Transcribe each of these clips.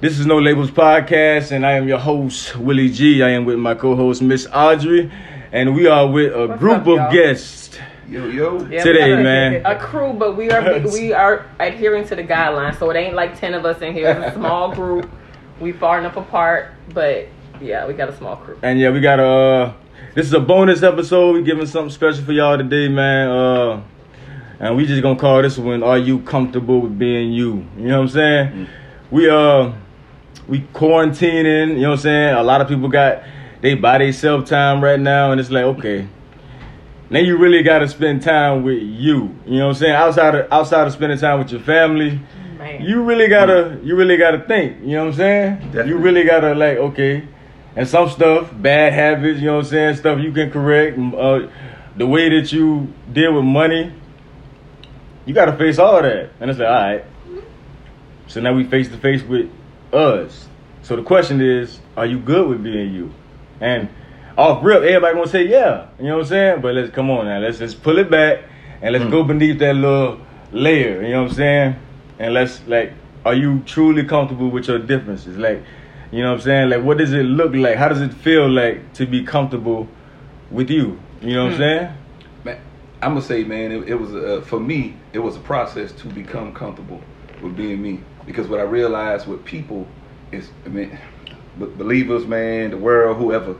This is No Labels Podcast, and I am your host, Willie G. I am with my co host, Miss Audrey, and we are with a What's group up, of y'all? guests. Yo, yo. Yeah, Today, a- man. A crew, but we are we are adhering to the guidelines, so it ain't like ten of us in here. It's a small group. We far enough apart, but yeah, we got a small crew. And yeah, we got a. Uh, this is a bonus episode. we giving something special for y'all today, man. Uh, and we just gonna call this one "Are You Comfortable with Being You?" You know what I'm saying? We uh, we quarantining. You know what I'm saying? A lot of people got they by themselves time right now, and it's like okay. Now you really gotta spend time with you. You know what I'm saying? Outside of outside of spending time with your family, Man. you really gotta you really gotta think. You know what I'm saying? You really gotta like okay, and some stuff, bad habits. You know what I'm saying? Stuff you can correct. Uh, the way that you deal with money, you gotta face all of that. And it's like all right. So now we face to face with us. So the question is, are you good with being you? And off rip, everybody gonna say yeah. You know what I'm saying? But let's come on now. Let's just pull it back and let's hmm. go beneath that little layer. You know what I'm saying? And let's like, are you truly comfortable with your differences? Like, you know what I'm saying? Like, what does it look like? How does it feel like to be comfortable with you? You know what I'm hmm. saying? Man, I'm gonna say, man, it, it was for me. It was a process to become comfortable with being me because what I realized with people is, I mean, believers, man, the world, whoever,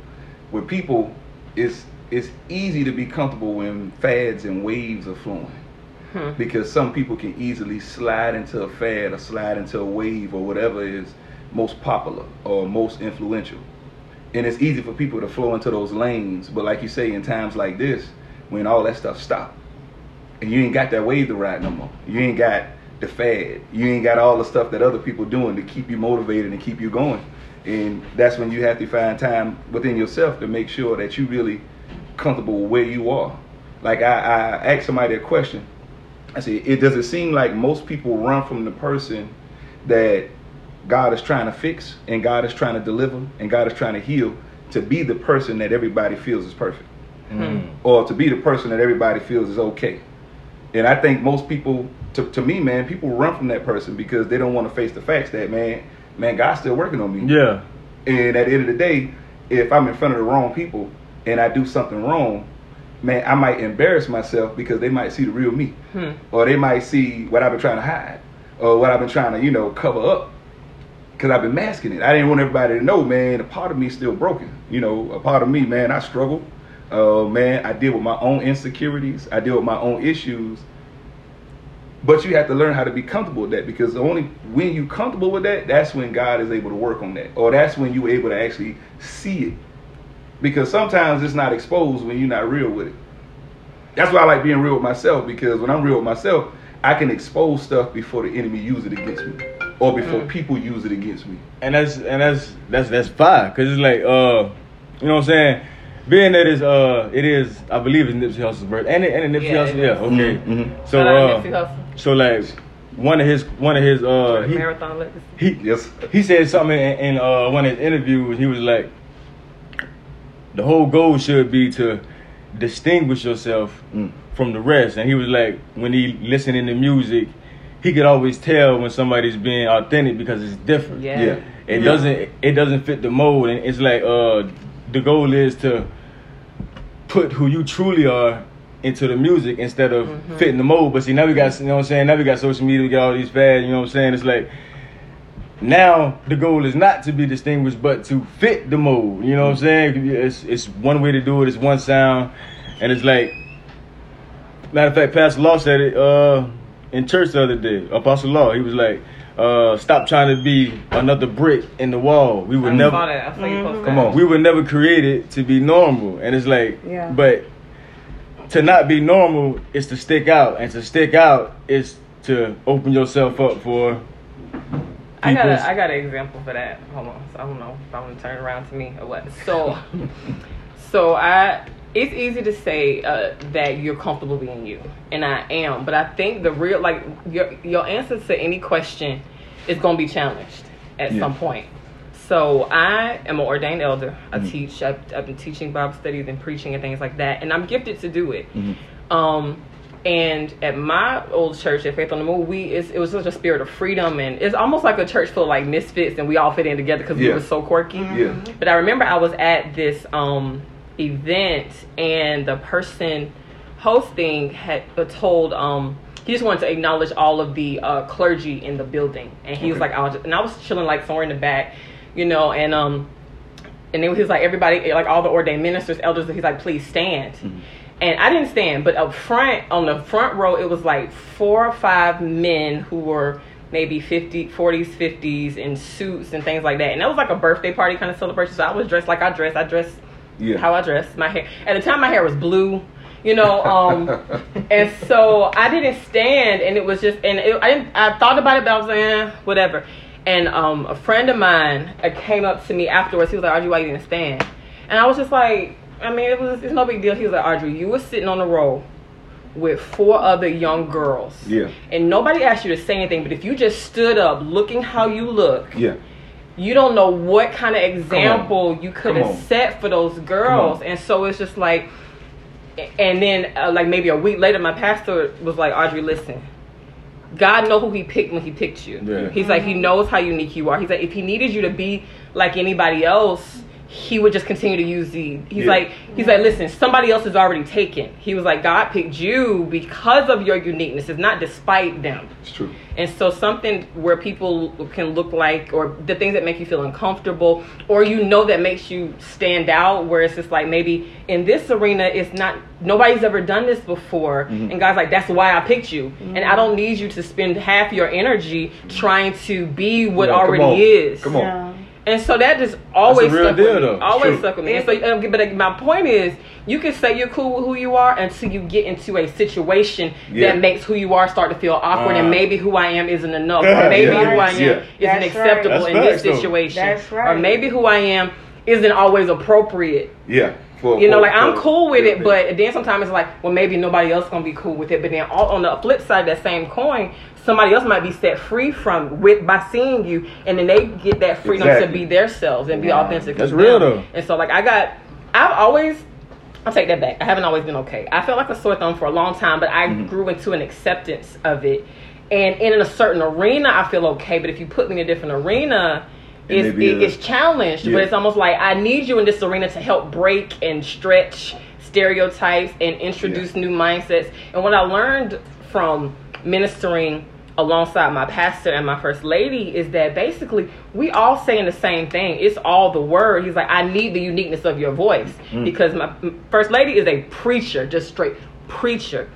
with people, it's it's easy to be comfortable when fads and waves are flowing. Hmm. because some people can easily slide into a fad or slide into a wave or whatever is most popular or most influential. And it's easy for people to flow into those lanes. But like you say, in times like this, when all that stuff stop, and you ain't got that wave to ride no more. You ain't got the fad. You ain't got all the stuff that other people doing to keep you motivated and keep you going. And that's when you have to find time within yourself to make sure that you really comfortable where you are. Like I, I asked somebody a question. I said, it does it seem like most people run from the person that God is trying to fix and God is trying to deliver and God is trying to heal to be the person that everybody feels is perfect Mm. or to be the person that everybody feels is okay. And I think most people, to, to me, man, people run from that person because they don't want to face the facts that, man, man, God's still working on me. Yeah. And at the end of the day, if I'm in front of the wrong people and I do something wrong, man, I might embarrass myself because they might see the real me. Hmm. Or they might see what I've been trying to hide or what I've been trying to, you know, cover up. Because I've been masking it. I didn't want everybody to know, man, a part of me still broken. You know, a part of me, man, I struggle. Uh, man, I deal with my own insecurities. I deal with my own issues. But you have to learn how to be comfortable with that because only when you're comfortable with that, that's when God is able to work on that. Or that's when you're able to actually see it. Because sometimes it's not exposed when you're not real with it. That's why I like being real with myself because when I'm real with myself, I can expose stuff before the enemy use it against me. Or before Mm. people use it against me. and that's and that's that's that's fine because it's like uh you know what I'm saying being that is uh it is I believe it's Nipsey Hussle's birthday and it, and it Nipsey Yeah, Hussle it yeah is. okay Mhm. so Shout uh so like one of his one of his uh he, Marathon legacy. he Yes. he said something in, in uh one of his interviews he was like the whole goal should be to distinguish yourself Mm. from the rest and he was like when he listening to music he could always tell when somebody's being authentic because it's different Yeah. Yeah. it Yeah. doesn't it doesn't fit the mold and it's like uh the goal is to put who you truly are into the music instead of Mhm. fitting the mold. But see now we got you know what i'm saying? Now we got social media we got all these fads you know what i'm saying? It's like now the goal is not to be distinguished but to fit the mold you know what i'm saying? It's it's one way to do it it's one sound. And it's like matter of fact pastor law said it uh in church the other day apostle law he was like uh stop trying to be another brick in the wall we would I never saw that. I saw you post Come that. on, we were never created to be normal, and it's like, Yeah. but to not be normal is to stick out, and to stick out is to open yourself up for. I got a, I got an example for that. Hold on. So I don't know if I'm gonna turn around to me or what. So, so I. It's easy to say uh, that you're comfortable being you, and I am. But I think the real, like your your answer to any question, is gonna be challenged at Yeah. some point. So I am an ordained elder. I Mhm. teach. I've, I've been teaching Bible studies and preaching and things like that, and I'm gifted to do it. Mhm. Um, And at my old church at Faith on the Move, we it's, it was such a spirit of freedom, and it's almost like a church full of like misfits, and we all fit in together because we were so quirky. Yeah. But I remember I was at this um, event, and the person hosting had uh, told um, he just wanted to acknowledge all of the uh, clergy in the building, and he was like, I was, and I was chilling like somewhere in the back, you know, and um, and then he was like, everybody, like all the ordained ministers, elders, he's like, please stand. And I didn't stand, but up front, on the front row, it was like four or five men who were maybe 50, 40s, 50s in suits and things like that. And that was like a birthday party kind of celebration. So I was dressed like I dressed. I dressed Yeah. how I dressed. My hair, at the time, my hair was blue, you know. Um, and so I didn't stand, and it was just, and it, I didn't, I thought about it, but I was like, eh, whatever. And um, a friend of mine uh, came up to me afterwards. He was like, Audrey, why you didn't stand? And I was just like, I mean, it was, it's no big deal. He was like, Audrey, you were sitting on the row with four other young girls. Yeah. And nobody asked you to say anything, but if you just stood up looking how you look, Yeah. you don't know what kind of example you could have set for those girls. And so it's just like, and then uh, like maybe a week later, my pastor was like, Audrey, listen. God know who he picked when he picked you. Yeah. He's like he knows how unique you are. He's like if he needed you to be like anybody else, he would just continue to use the. He's Yeah. like he's like listen, somebody else is already taken. He was like God picked you because of your uniqueness. It's not despite them. It's true. And so something where people can look like, or the things that make you feel uncomfortable, or you know that makes you stand out, where it's just like maybe in this arena, it's not nobody's ever done this before, mm-hmm. and God's like, that's why I picked you, mm-hmm. and I don't need you to spend half your energy trying to be what Yeah, come already on. is. Come on. Yeah. And so that just always real stuck deal, with me. though. Always True. stuck with me. And so, um, but my point is, you can say you're cool with who you are until you get into a situation Yeah. that makes who you are start to feel awkward, Uh. and maybe who I am isn't enough, or maybe yeah, who I am yeah. isn't That's acceptable right. in this though. situation, That's or maybe who I am isn't always appropriate. Yeah. For, You know, for- like I'm cool with yeah, it, but then sometimes it's like, well, maybe nobody else gonna be cool with it. But then all, on the flip side, of that same coin, somebody else might be set free from with by seeing you, and then they get that freedom to Exactly. be themselves and be Yeah. authentic. That's real, them. though. And so, like, I got, I've always. I'll take that back. I haven't always been okay. I felt like a sore thumb for a long time, but I Mm-hmm. grew into an acceptance of it. And in a certain arena, I feel okay. But if you put me in a different arena, it's, it, a- it's challenged. Yeah. But it's almost like I need you in this arena to help break and stretch stereotypes and introduce new mindsets. And what I learned from ministering alongside my pastor and my first lady is that basically we all saying the same thing. It's all the word. He's like, I need the uniqueness of your voice mm. because my first lady is a preacher, just straight preacher.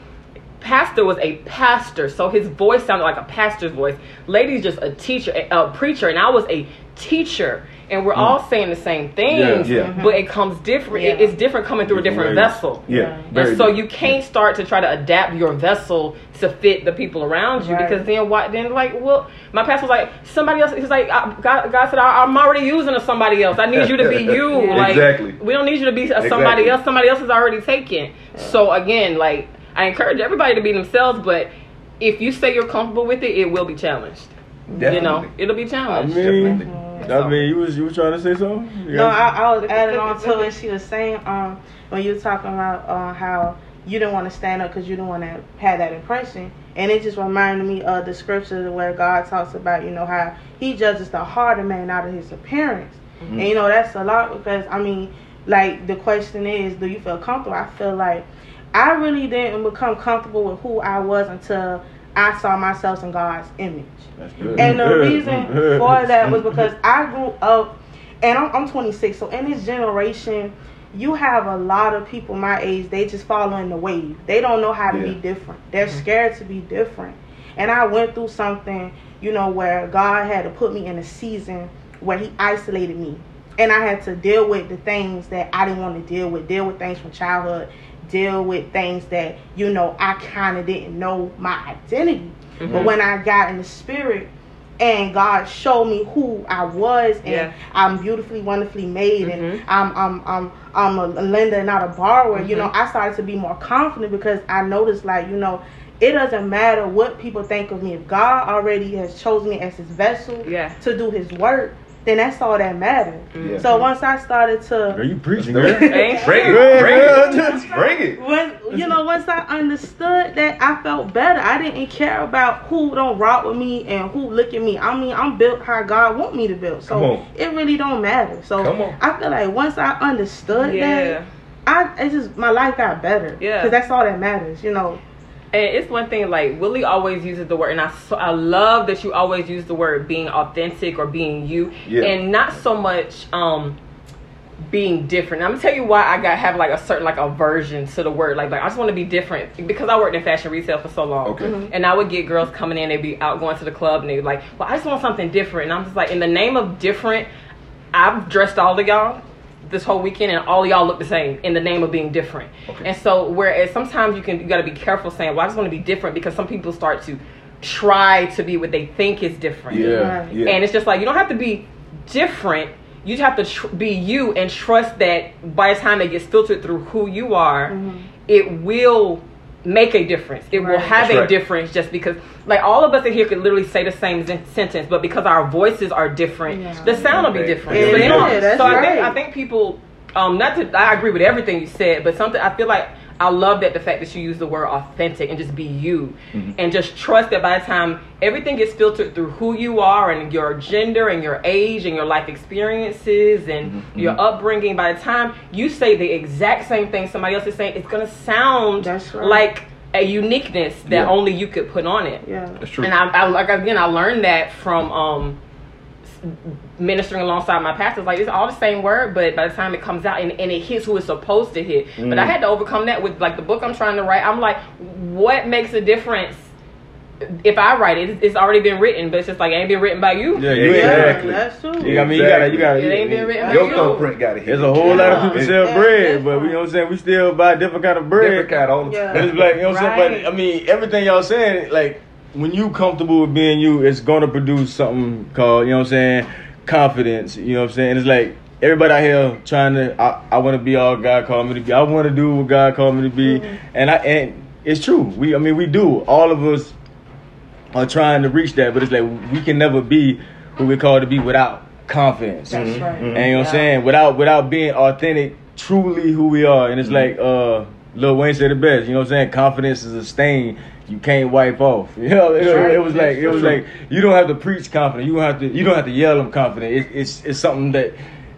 Pastor was a pastor, so his voice sounded like a pastor's voice. Lady's just a teacher, a, a preacher, and I was a teacher. And we're all mm. saying the same things, Yeah, yeah. but it comes different. Yeah. it's different coming through a different Different ways. vessel. Yeah. very And so you can't start to try to adapt your vessel to fit the people around you Right. because then what? Then like, well, my pastor was like, somebody else. He's like, God, God said, I, I'm already using a somebody else. I need you to be you. Yeah. Like, Exactly. we don't need you to be a somebody Exactly. else. Somebody else is already taken. So again, like, I encourage everybody to be themselves, but if you say you're comfortable with it, it will be challenged. You know, it'll be I challenged. mean, Definitely. I mean, you was you was trying to say something? You No, I, I was Look adding on to look what she was saying. Um, when you were talking about uh, how you didn't want to stand up because you didn't want to have that impression, and it just reminded me of the scripture where God talks about you know how He judges the heart of man out of his appearance, and you know that's a lot because I mean, like the question is, do you feel comfortable? I feel like I really didn't become comfortable with who I was until I saw myself in God's image. That's good. And the reason for that was because I grew up, and I'm, I'm 26. So in this generation, you have a lot of people my age. They just following the wave. They don't know how to be different. They're mm-hmm. scared to be different. And I went through something, you know, where God had to put me in a season where He isolated me, and I had to deal with the things that I didn't want to deal with. Deal with things from childhood. Deal with things that you know I kind of didn't know my identity. But when I got in the spirit and God showed me who I was and Yeah. I'm beautifully, wonderfully made and Mhm. I'm I'm I'm I'm a lender not a borrower, you Mhm. know, I started to be more confident because I noticed like, you know, it doesn't matter what people think of me. If God already has chosen me as his vessel Yeah. to do his work, then that's all that matters. Yeah. So once I started to are you preaching, Let's girl. it. Bring it, bring it, bring it. when you know once I understood that I felt better. I didn't care about who don't rock with me and who look at me. I mean, I'm built how God want me to build. So it really don't matter. So I feel like once I understood Yeah. that, I it's just my life got better. Yeah. Because that's all that matters. You know. And it's one thing like Willie always uses the word, and I so, I love that you always use the word being authentic or being you, Yeah. and not so much um being different. I'm gonna tell you why I got have like a certain like aversion to the word. Like like I just want to be different because I worked in fashion retail for so long. Okay. Mhm. And I would get girls coming in, they'd be out going to the club, and they'd be like, "Well, I just want something different." And I'm just like, in the name of different, I've dressed all of y'all this whole weekend and all of y'all look the same in the name of being different. Okay. And so whereas sometimes you can you got to be careful saying, "Well, I just want to be different," because some people start to try to be what they think is different. Yeah, Right. yeah. And it's just like you don't have to be different. You just have to tr- be you and trust that by the time it gets filtered through who you are, mm-hmm. it will make a difference. It will have That's a right. difference just because, like, all of us in here could literally say the same sen- sentence, but because our voices are different, Yeah. the sound will be different. Yeah, So, you know, yeah, that's so I think. I think people, um, not to, I agree with everything you said, but something I feel like I love that the fact that you use the word authentic and just be you, mm-hmm. and just trust that by the time everything gets filtered through who you are and your gender and your age and your life experiences and mm-hmm. your mm-hmm. upbringing, by the time you say the exact same thing somebody else is saying, it's gonna sound That's right. like a uniqueness that Yeah. only you could put on it. Yeah. That's true. And I, I like again, I learned that from um, s- ministering alongside my pastors. Like it's all the same word, but by the time it comes out and, and it hits who it's supposed to hit. But I mm. had to overcome that with like the book I'm trying to write. I'm like, what makes a difference if I write it? It's already been written, but it's just like it ain't been written by you. Yeah, you Exactly. ain't. That's true. Yeah, I mean, you gotta, you gotta. It ain't been written by Your you. thumbprint got it. There's a whole lot of people Yeah. sell Yeah, bread, but we, you know what I'm saying? We still buy different kind of bread. different kind all the Yeah. time. It's like, you know what I'm saying? But I mean, everything y'all saying, like, when you comfortable with being you, it's gonna produce something called, you know what I'm saying, confidence. You know what I'm saying? It's like everybody out here trying to I, I wanna be all God called me to be. I wanna do what God called me to be. Mm-hmm. And I and it's true. We I mean we do. All of us are trying to reach that, but it's like we can never be who we're called to be without confidence. That's mm-hmm. right. And you know what I'm saying? Without without being authentic, truly who we are. And it's mm-hmm. like uh Lil Wayne said it best, you know what I'm saying? Confidence is a stain you can't wipe off. You know, it, Sure. it was like it was Sure. like you don't have to preach confident. You don't have to you don't have to yell them confident. It, it's it's something that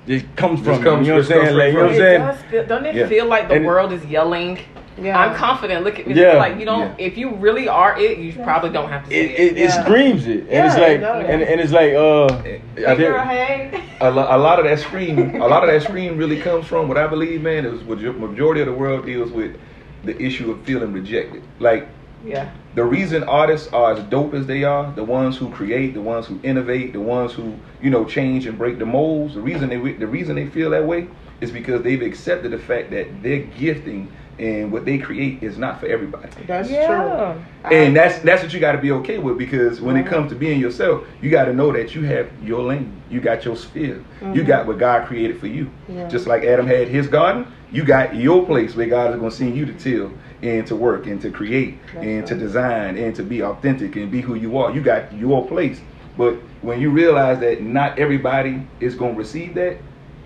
just comes from Just you. comes- You know what I'm saying? Like you know what I'm saying? does feel, don't it Yeah. feel like the And- world is yelling? Yeah. I'm confident. Look at me. Yeah. Like you don't. Yeah. If you really are it, you probably don't have to say It, it. it, it Yeah. screams it, and Yeah, it's like, does. and, and it's like, uh, I Hey, hey. a, lo- a lot of that scream, a lot of that scream really comes from what I believe, man. Is what majority of the world deals with the issue of feeling rejected. Like Yeah. the reason artists are as dope as they are, the ones who create, the ones who innovate, the ones who you know change and break the molds. The reason they the reason they feel that way is because they've accepted the fact that their gifting and what they create is not for everybody. That's Yeah. true. I- And that's that's what you got to be okay with because when it Mhm. comes to being yourself, you got to know that you have your lane, you got your sphere, you Mhm. got what God created for you. Yeah. Just like Adam had his garden, you got your place where God is going to send you to till and to work and to create That's and to design and to be authentic and be who you are. You got your place. But when you realize that not everybody is going to receive that,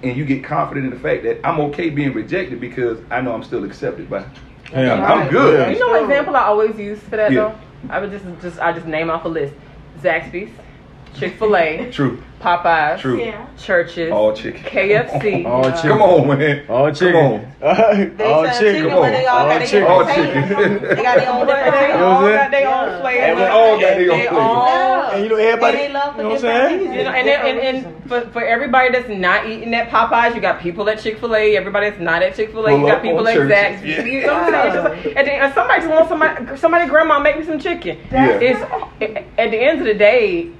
and you get confident in the fact that I'm okay being rejected because I know I'm still accepted by. Yeah. I'm, I'm good. You know what example I always use for that Yeah. though? I would just just I just name off a list: Zaxby's, Chick Fil A, True. Popeyes, True. Yeah. Church's, All chicken. KFC. all Yeah. chicken, Come on, man. all chicken, Come They all chicken, chicken, Come but they all on. got All their chicken. All flavor. chicken. They got their own But different they all what got their own flavor. And we all got their own flavor. And you know everybody, And they love for you know what I'm different saying? You know, and then, and, and for, for everybody that's not eating at Popeyes, you got people at Chick Fil A. Everybody that's not at Chick Fil A, you got people on at Church's. Zaxby's. Yeah. You know what I'm saying? It's just like, at the, somebody just wants somebody, somebody grandma make me some chicken. Yeah. It's at the end of the day,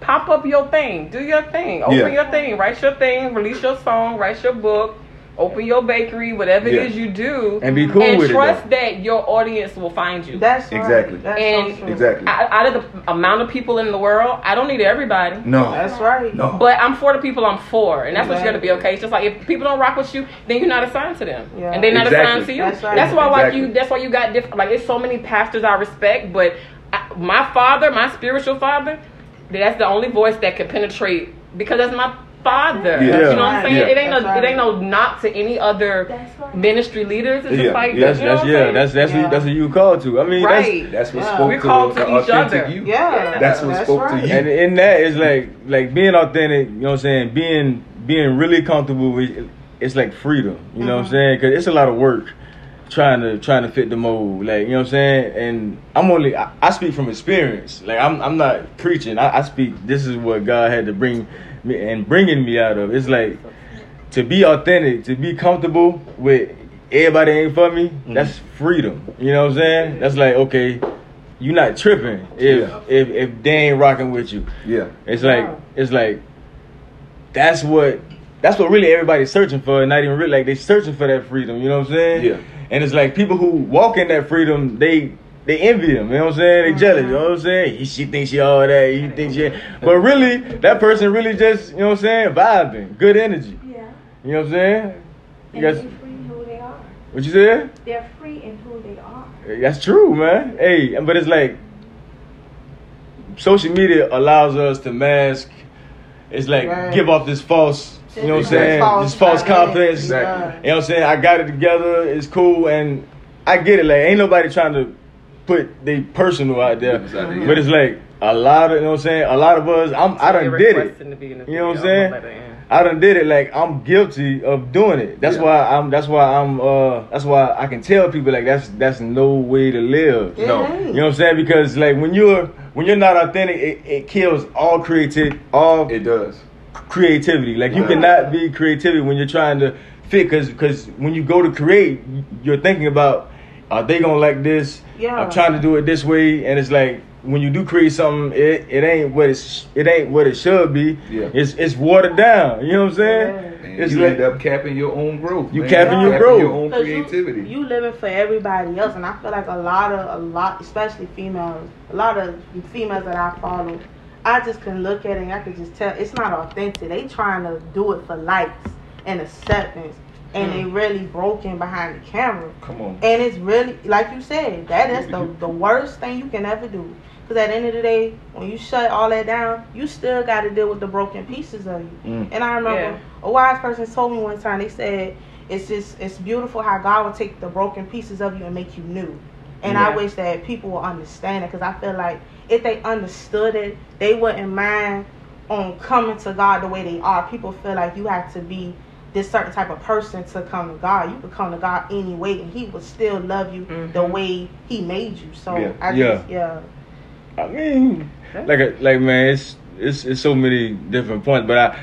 pop up your thing, do your thing, open Yeah. your thing, write your thing, release your song, write your book. Open your bakery, whatever Yeah. it is you do, And be cool and with it, trust though. that your audience will find you. That's right. Exactly. That's And- so true. Exactly. out out of the amount of people in the world, I don't need everybody. No. That's right. No. But I'm for the people I'm for, and that's what you got to be okay. It's just like if people don't rock with you, then you're not assigned to them, Yeah. and they're not Exactly. assigned to you. That's That's, right. why, like you, that's why you got different. Like it's so many pastors I respect, but I, my father, my spiritual father, That's the only voice that can penetrate because that's my father. Yeah. You know what I'm saying? Yeah. It ain't no That's it ain't no knock to any other right. ministry leaders. It's Yeah. just like That's you know that's what I'm yeah. That's that's Yeah. who, that's who you call to. I mean, right. That's what Yeah. spoke We're to called the to each authentic other. you. Yeah. That's what That's spoke right. to you. and in that is like like being authentic. You know what I'm saying? Being being really comfortable with it's like freedom. You know what I'm Mhm. saying? Because it's a lot of work trying to trying to fit the mold. Like you know what I'm saying? And I'm only I, I speak from experience. Like I'm I'm not preaching. I, I speak. This is what God had to bring me and bringing me out of. It's like to be authentic, to be comfortable with everybody ain't for me. Mm-hmm. That's freedom. You know what I'm saying? That's like okay. You're not tripping if Yeah. if if they ain't rocking with you. Yeah. It's like Wow. it's like that's what that's what really everybody's searching for, and not even really like they searching for that freedom. You know what I'm saying? Yeah. And it's like people who walk in that freedom, they they envy them. You know what I'm saying? They jealous. You know what I'm saying? He, she thinks she all that. He thinks she, but really that person really just you know what I'm saying? Vibing, good energy. Yeah. You know what I'm saying? You And guys, they're free in who they are. what you said? They're free in who they are. That's true, man. Hey, but it's like social media allows us to mask. It's like Right. give off this false, you know what I'm saying? False This false identity. confidence. Exactly. You know what I'm saying? I got it together. It's cool, and I get it. Like ain't nobody trying to put they personal out there, Business out but it's like a lot of you know what I'm saying. A lot of us, I'm I done They did it. requesting to be in the You know what I'm saying? Let it in. I done did it. Like I'm guilty of doing it. That's Yeah. why I'm. That's why I'm. Uh. That's why I can tell people like that's that's no way to live. It No. ain't. You know what I'm saying? Because like when you're when you're not authentic, it, it kills all creativity. all It does. Creativity. Like you Yeah. cannot be creativity when you're trying to fit. Because because when you go to create, you're thinking about are they gonna like this? Yeah. I'm trying to do it this way, and it's like when you do create something, it, it ain't what it's it ain't what it should be. Yeah. It's it's watered down. You know what I'm saying? Yeah. And It's you like- end up capping your own growth. You man. capping your growth. your own 'Cause you- creativity. You, living for everybody else, and I feel like a lot of a lot, especially females, a lot of females that I follow, I just can look at it and I can just tell it's not authentic. They trying to do it for likes and acceptance, and Mm. they really broken behind the camera. Come on. And it's really like you said, that is the the worst thing you can ever do. Because at the end of the day, when you shut all that down, you still got to deal with the broken pieces of you. Mm. And I remember Yeah. a wise person told me one time. They said it's just it's beautiful how God will take the broken pieces of you and make you new. And I wish that people will understand it because I feel like if they understood it, they wouldn't mind on coming to God the way they are. People feel like you have to be this certain type of person to come to God. You could come to God anyway, and He would still love you the Mhm. way He made you. So Yeah. I Yeah. just yeah. I mean, like a, like man, it's it's it's so many different points. But I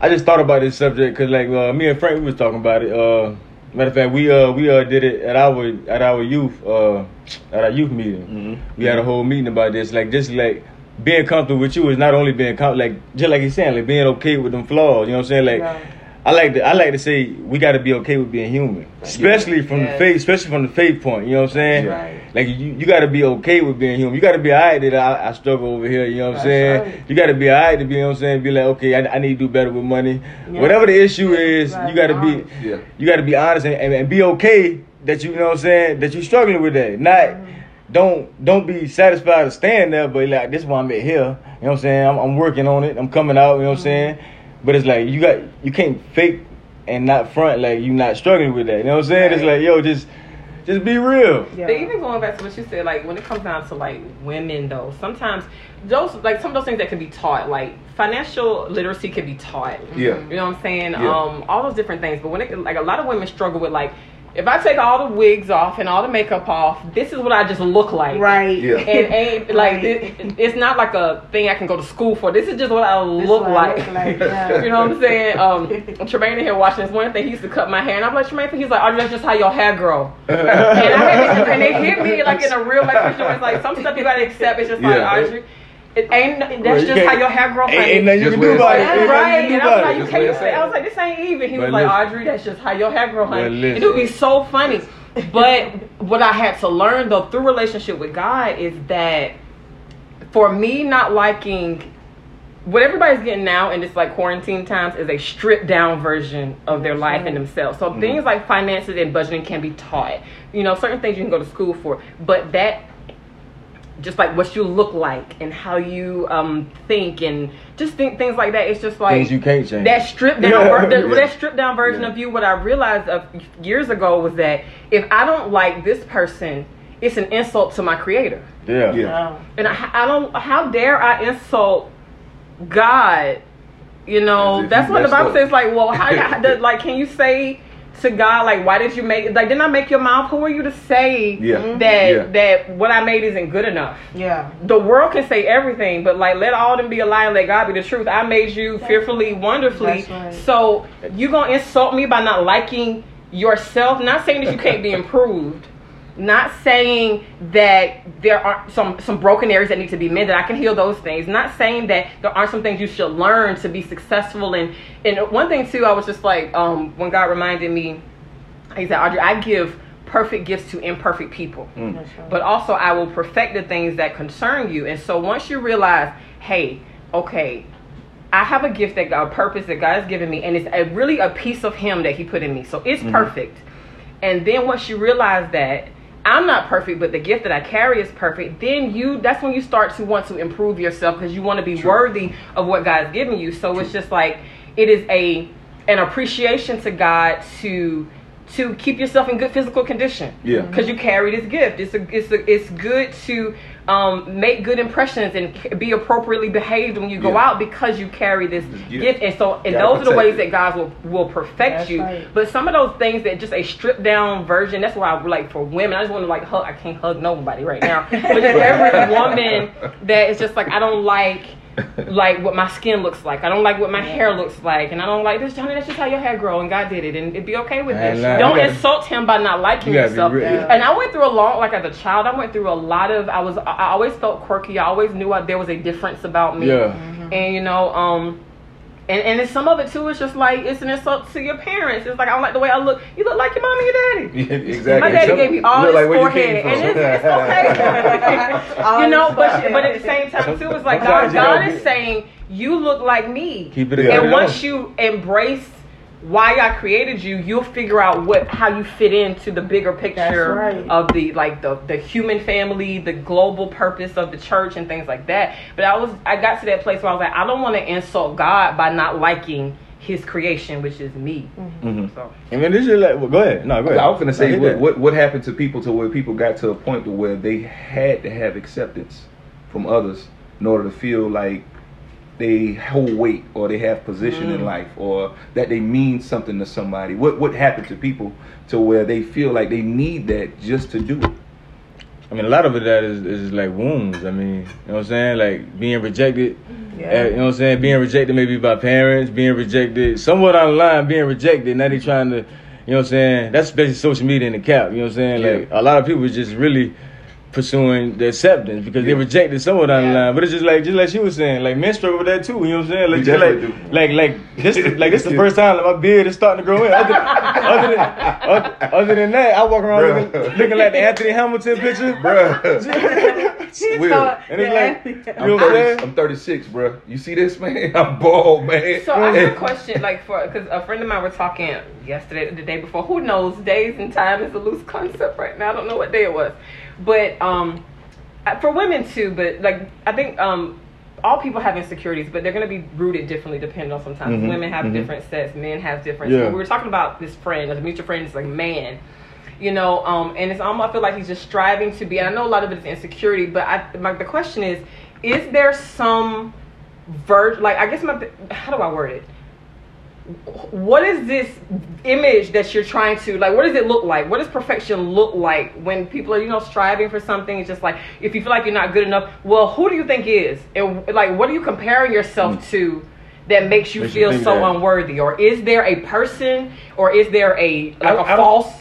I just thought about this subject because like uh, me and Frank we was talking about it. Uh, matter of fact, we uh we uh did it at our at our youth uh at our youth meeting. Mhm. We had a whole meeting about this. Like just like being comfortable with you is not only being com- like just like he's saying like being okay with them flaws. You know what I'm saying? Like. Yeah. I like to I like to say we got to be okay with being human, especially from Yes. the faith, especially from the faith point. You know what I'm saying? Right. Like you, you got to be okay with being human. You got to be alright that I, I struggle over here. You know what I'm saying? right. You got to be alright to be. You know what I'm saying? Be like, okay, I, I need to do better with money. Yeah. Whatever the issue is, Right. you got to be Yeah. you got to be honest and, and, and be okay that you, you know what I'm saying that you're struggling with that. Not Mm-hmm. don't don't be satisfied to stand there, but like this is why I'm at here. You know what I'm saying? I'm, I'm working on it. I'm coming out. You know what I'm saying? But it's like you got you can't fake and not front like you not struggling with that. You know what I'm saying? It's like yo, just just be real. Yeah. But even going back to what you said, like when it comes down to like women though, sometimes those like some of those things that can be taught, like financial literacy can be taught. Yeah. You know what I'm saying? Yeah. Um, all those different things. But when it like a lot of women struggle with like if I take all the wigs off and all the makeup off, this is what I just look like. Right. Yeah. It ain't like Right. it, it's not like a thing I can go to school for. This is just what I This look what I like. look like, yeah. you know what I'm saying? Um, Tremaine here watching this one thing. He used to cut my hair, and I'm like Tremaine. He's like, "Oh, that's just how your hair grow." and, I had to, and they hit me like in a real life situation. It's like some stuff you gotta accept. It's just like Yeah. Audrey. It ain't. That's just how your hair grows. Ain't, honey. ain't nothing you can do it about it. That's right. And I was like, you can't say. I was like, this ain't even. He was like. Audrey, that's just how your hair grows, honey. And it would be so funny. But what I had to learn though through relationship with God is that for me not liking what everybody's getting now in this like quarantine times is a stripped down version of their life and themselves. So things like finances and budgeting can be taught. You know, certain things you can go to school for, but that just like what you look like and how you um think and just think things like that. It's just like Things you can't change. that stripped down ver- that, Yeah. that stripped down version Yeah. of you. What I realized of years ago was that if I don't like this person, it's an insult to my creator. yeah. Yeah. And I, I don't. How dare I insult God? You know, that's what the Bible up. says. Like, well, how, how does- like, can you say to God, like, why did you make? Like, didn't I make your mouth? Who are you to say Yeah. Mm-hmm. that Yeah. that what I made isn't good enough? Yeah. The world can say everything, but like, let all them be a lie and let God be the truth. I made you fearfully, wonderfully. Right. So you gonna insult me by not liking yourself? Not saying that you can't be improved. Not saying that there aren't some some broken areas that need to be mended. I can heal those things. Not saying that there aren't some things you should learn to be successful. And and one thing too, I was just like, um, when God reminded me, He said, Audrey, I give perfect gifts to imperfect people Mm. Right. but also I will perfect the things that concern you. And so once you realize, hey, okay, I have a gift that God, a purpose that God has given me, and it's a, really a piece of Him that He put in me. So it's perfect. And then once you realize that I'm not perfect, but the gift that I carry is perfect, then you that's when you start to want to improve yourself because you want to be worthy of what God's given you. So it's just like it is a an appreciation to God to to keep yourself in good physical condition Yeah. because you carry this gift. It's a, it's a, it's good to um, make good impressions and be appropriately behaved when you go Yeah. out because you carry this This gift. gift. And so, and those are the ways it. that God will will perfect That's you. right. But some of those things that just a stripped down version. That's why I like for women. I just want to like hug. I can't hug nobody right now. But just every woman that is just like I don't like like what my skin looks like. I don't like what my hair looks like, and I don't like this. Johnny, that's just how your hair grow, and God did it, and it'd be okay with Man, it. nah, don't gotta- insult him by not liking You yourself. Yeah. And I went through a long, like as a child, I went through a lot of. I was, I I always felt quirky. I always knew I, there was a difference about me. Yeah. And you know, um, and and then some of it too is just like it's an insult to your parents. It's like I don't like the way I look. You look like your mom and your daddy. Yeah, exactly. My daddy gave me all Look this like forehead, and it's, it's okay. You know, but forehead. but at the same time too, it's like God, God is saying you look like me. Keep it a And once you embrace why I created you, you'll figure out what how you fit into the bigger picture right. of the like the the human family, the global purpose of the church and things like that. But I was I got to that place where I was like, I don't want to insult God by not liking His creation, which is me. Mhm. So I mean, this is like, well, go ahead. No, go ahead. I was gonna say what, what what happened to people to where people got to a point to where they had to have acceptance from others in order to feel like they hold weight or they have position Mm. in life or that they mean something to somebody. What what happened to people to where they feel like they need that just to do it? I mean, a lot of it that is, is like wounds. I mean, you know what I'm saying? Like being rejected. Yeah. uh, you know what I'm saying? Being rejected maybe by parents, being rejected somewhat online, being rejected. Now they trying to, you know what I'm saying? That's basically social media in the cap. You know what I'm saying? Like a lot of people just really pursuing the acceptance because they Yeah. rejected somewhat Yeah. online. But it's just like just like she was saying, like men struggle with that too. You know what I'm saying? Like just like, do. like like this like this the first time that my beard is starting to grow in. Other, other than other, other than that, I walk around looking, looking like the Anthony Hamilton picture. Bruh. Will. And it's like, you I'm, know what I'm 30. I'm 36, bruh. You see this, man? I'm bald, man. So I have a question, like for because a friend of mine were talking yesterday, the day before. Who knows? Days and time is a loose concept right now. I don't know what day it was, but um, uh, for women too. But like I think um, all people have insecurities, but they're gonna be rooted differently depending on sometimes. Mhm, Women have mhm. different sets, men have different. Yeah. So we were talking about this friend, a mutual friend, is like man. You know, um, and it's almost I feel like he's just striving to be. And I know a lot of it is insecurity, but I, my, the question is, is there some ver like I guess my how do I word it? What is this image that you're trying to like? What does it look like? What does perfection look like when people are you know striving for something? It's just like if you feel like you're not good enough. Well, who do you think is? And like, what are you comparing yourself mm. to? That makes you Makes feel think so that. unworthy, or is there a person, or is there a like I- a I false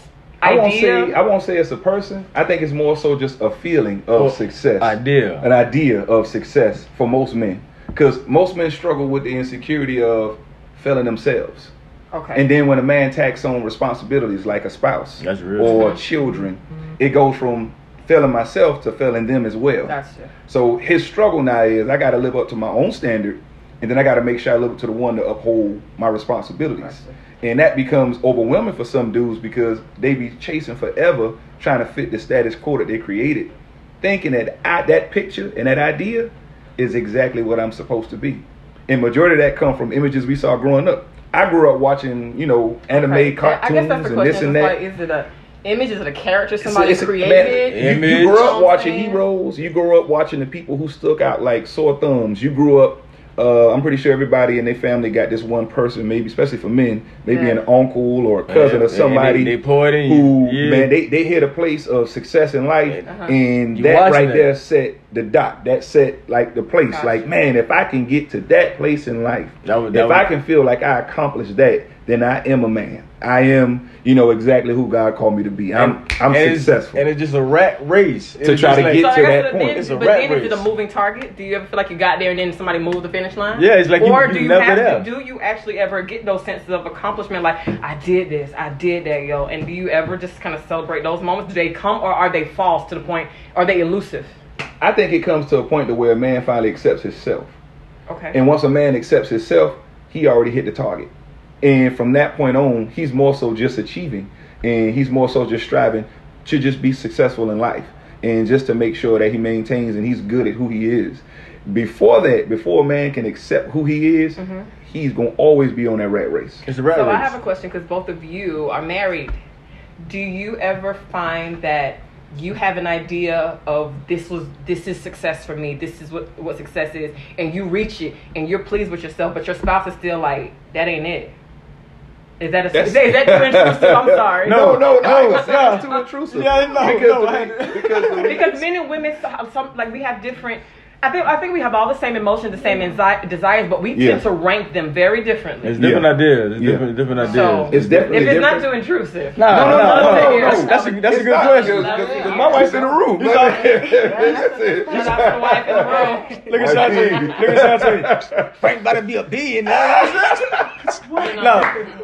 I won't idea? say I won't say it's a person. I think it's more so just a feeling of Well, success. idea. An idea of success for most men. Because most men struggle with the insecurity of failing themselves. okay, And then when a man takes on responsibilities like a spouse That's real. or children, it goes from failing myself to failing them as well. gotcha. So his struggle now is I got to live up to my own standard, and then I got to make sure I live up to the one to uphold my responsibilities. Gotcha. And that becomes overwhelming for some dudes because they be chasing forever trying to fit the status quo that they created. thinking that I, that picture and that idea is exactly what I'm supposed to be. And majority of that come from images we saw growing up. I grew up watching, you know, anime Okay. cartoons I guess that's the and this and It's that. like, is it a image? Is it a character It's a- somebody it's a- created? man, you, you grew up watching heroes. You grew up watching the people who stuck out like sore thumbs. You grew up. Uh, I'm pretty sure everybody in their family got this one person, maybe especially for men, maybe Yeah. an uncle or a cousin Yeah, or somebody they- they pour it in you. who Yeah. man they, they hit a place of success in life, Uh-huh. and You that right that. there set the dot. That set like the place. Gotcha. Like man, if I can get to that place in life, That would- that if I can feel like I accomplished that, then I am a man. I am, you know, exactly who God called me to be. I'm I'm and it's- successful. and it's just a rat race To try to like- get So to that the- point. Then, It's a but rat then is it a moving target? Do you ever feel like you got there and then somebody moved the finish line? Yeah, it's like you- or you do you never have there. to, do you actually ever get those senses of accomplishment? Like I did this, I did that, yo. And do you ever just kind of celebrate those moments? Do they come or are they false to the point? Are they elusive? I think it comes to a point to where a man finally accepts himself. Okay. And once a man accepts himself, he already hit the target. And from that point on, he's more so just achieving and he's more so just striving to just be successful in life and just to make sure that he maintains and he's good at who he is. Before that, before a man can accept who he is, Mhm. he's going to always be on that rat race. It's a rat So race. I have a question because both of you are married. Do you ever find that you have an idea of this was this is success for me, this is what what success is, and you reach it and you're pleased with yourself, but your spouse is still like that ain't it. Is that a, is that, is that too intrusive? I'm sorry. No, no, no. No, I ain't gonna say no. it's too intrusive. Yeah, no, because no, the- because because men and women some like we have different I think I think we have all the same emotions, the same anxi- desires, but we Yeah. tend to rank them very differently. It's different Yeah. ideas. It's Yeah. different, different ideas. So- It's definitely if it's not too different. intrusive. No, No, no, no, no, no, no. That's, that's a, that's a good not, question. because- Love because my wife's in the room. You saw- Shout out to the wife in the room. Look at Shantae. Look at Shantae. Frank about to be a billionaire. no,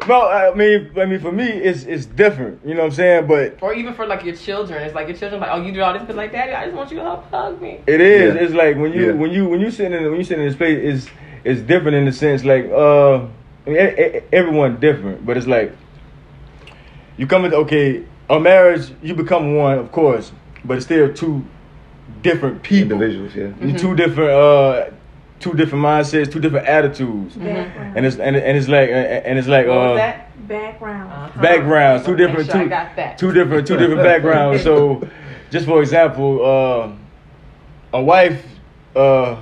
no. I mean, I mean, for me, it's it's different. You know what I'm saying? But Or even for like your children, it's like your children like, oh, you do all this, but like, daddy, I just want you to hug, hug me. it is. Yeah. It's like when you Yeah. when you when you sit in when you sit in this place, it's it's different in the sense like uh, I mean, everyone different, but it's like you come into okay, a marriage, you become one, of course, but it's still two different people. Individuals, yeah. You two different uh two different mindsets, two different attitudes. Background. And it's and, and it's like and it's like What uh that? Background. Uh-huh. backgrounds, two different sure I two, got that. two different two different backgrounds. So just for example, uh a wife uh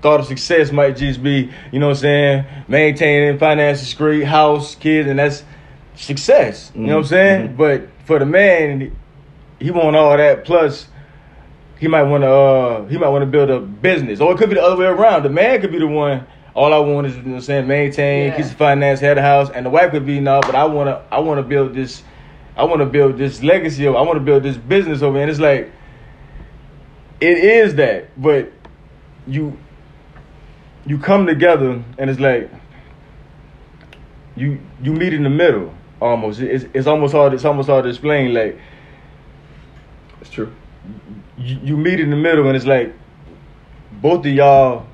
thought of success might just be, you know what I'm saying, maintaining finances great, house, kids, and that's success. You know what I'm saying? Mhm. But for the man, he want all that plus he might want to uh he might want to build a business or it could be the other way around the man could be the one all i want is you know what i'm saying maintain Yeah. keep the finance head of the house and the wife could be no but i want to i want to build this i want to build this legacy of i want to build this business over and it's like it is that but you you come together and it's like you you meet in the middle almost. It's, it's almost hard it's almost hard to explain like It's true. you, you meet in the middle and it's like both of y'all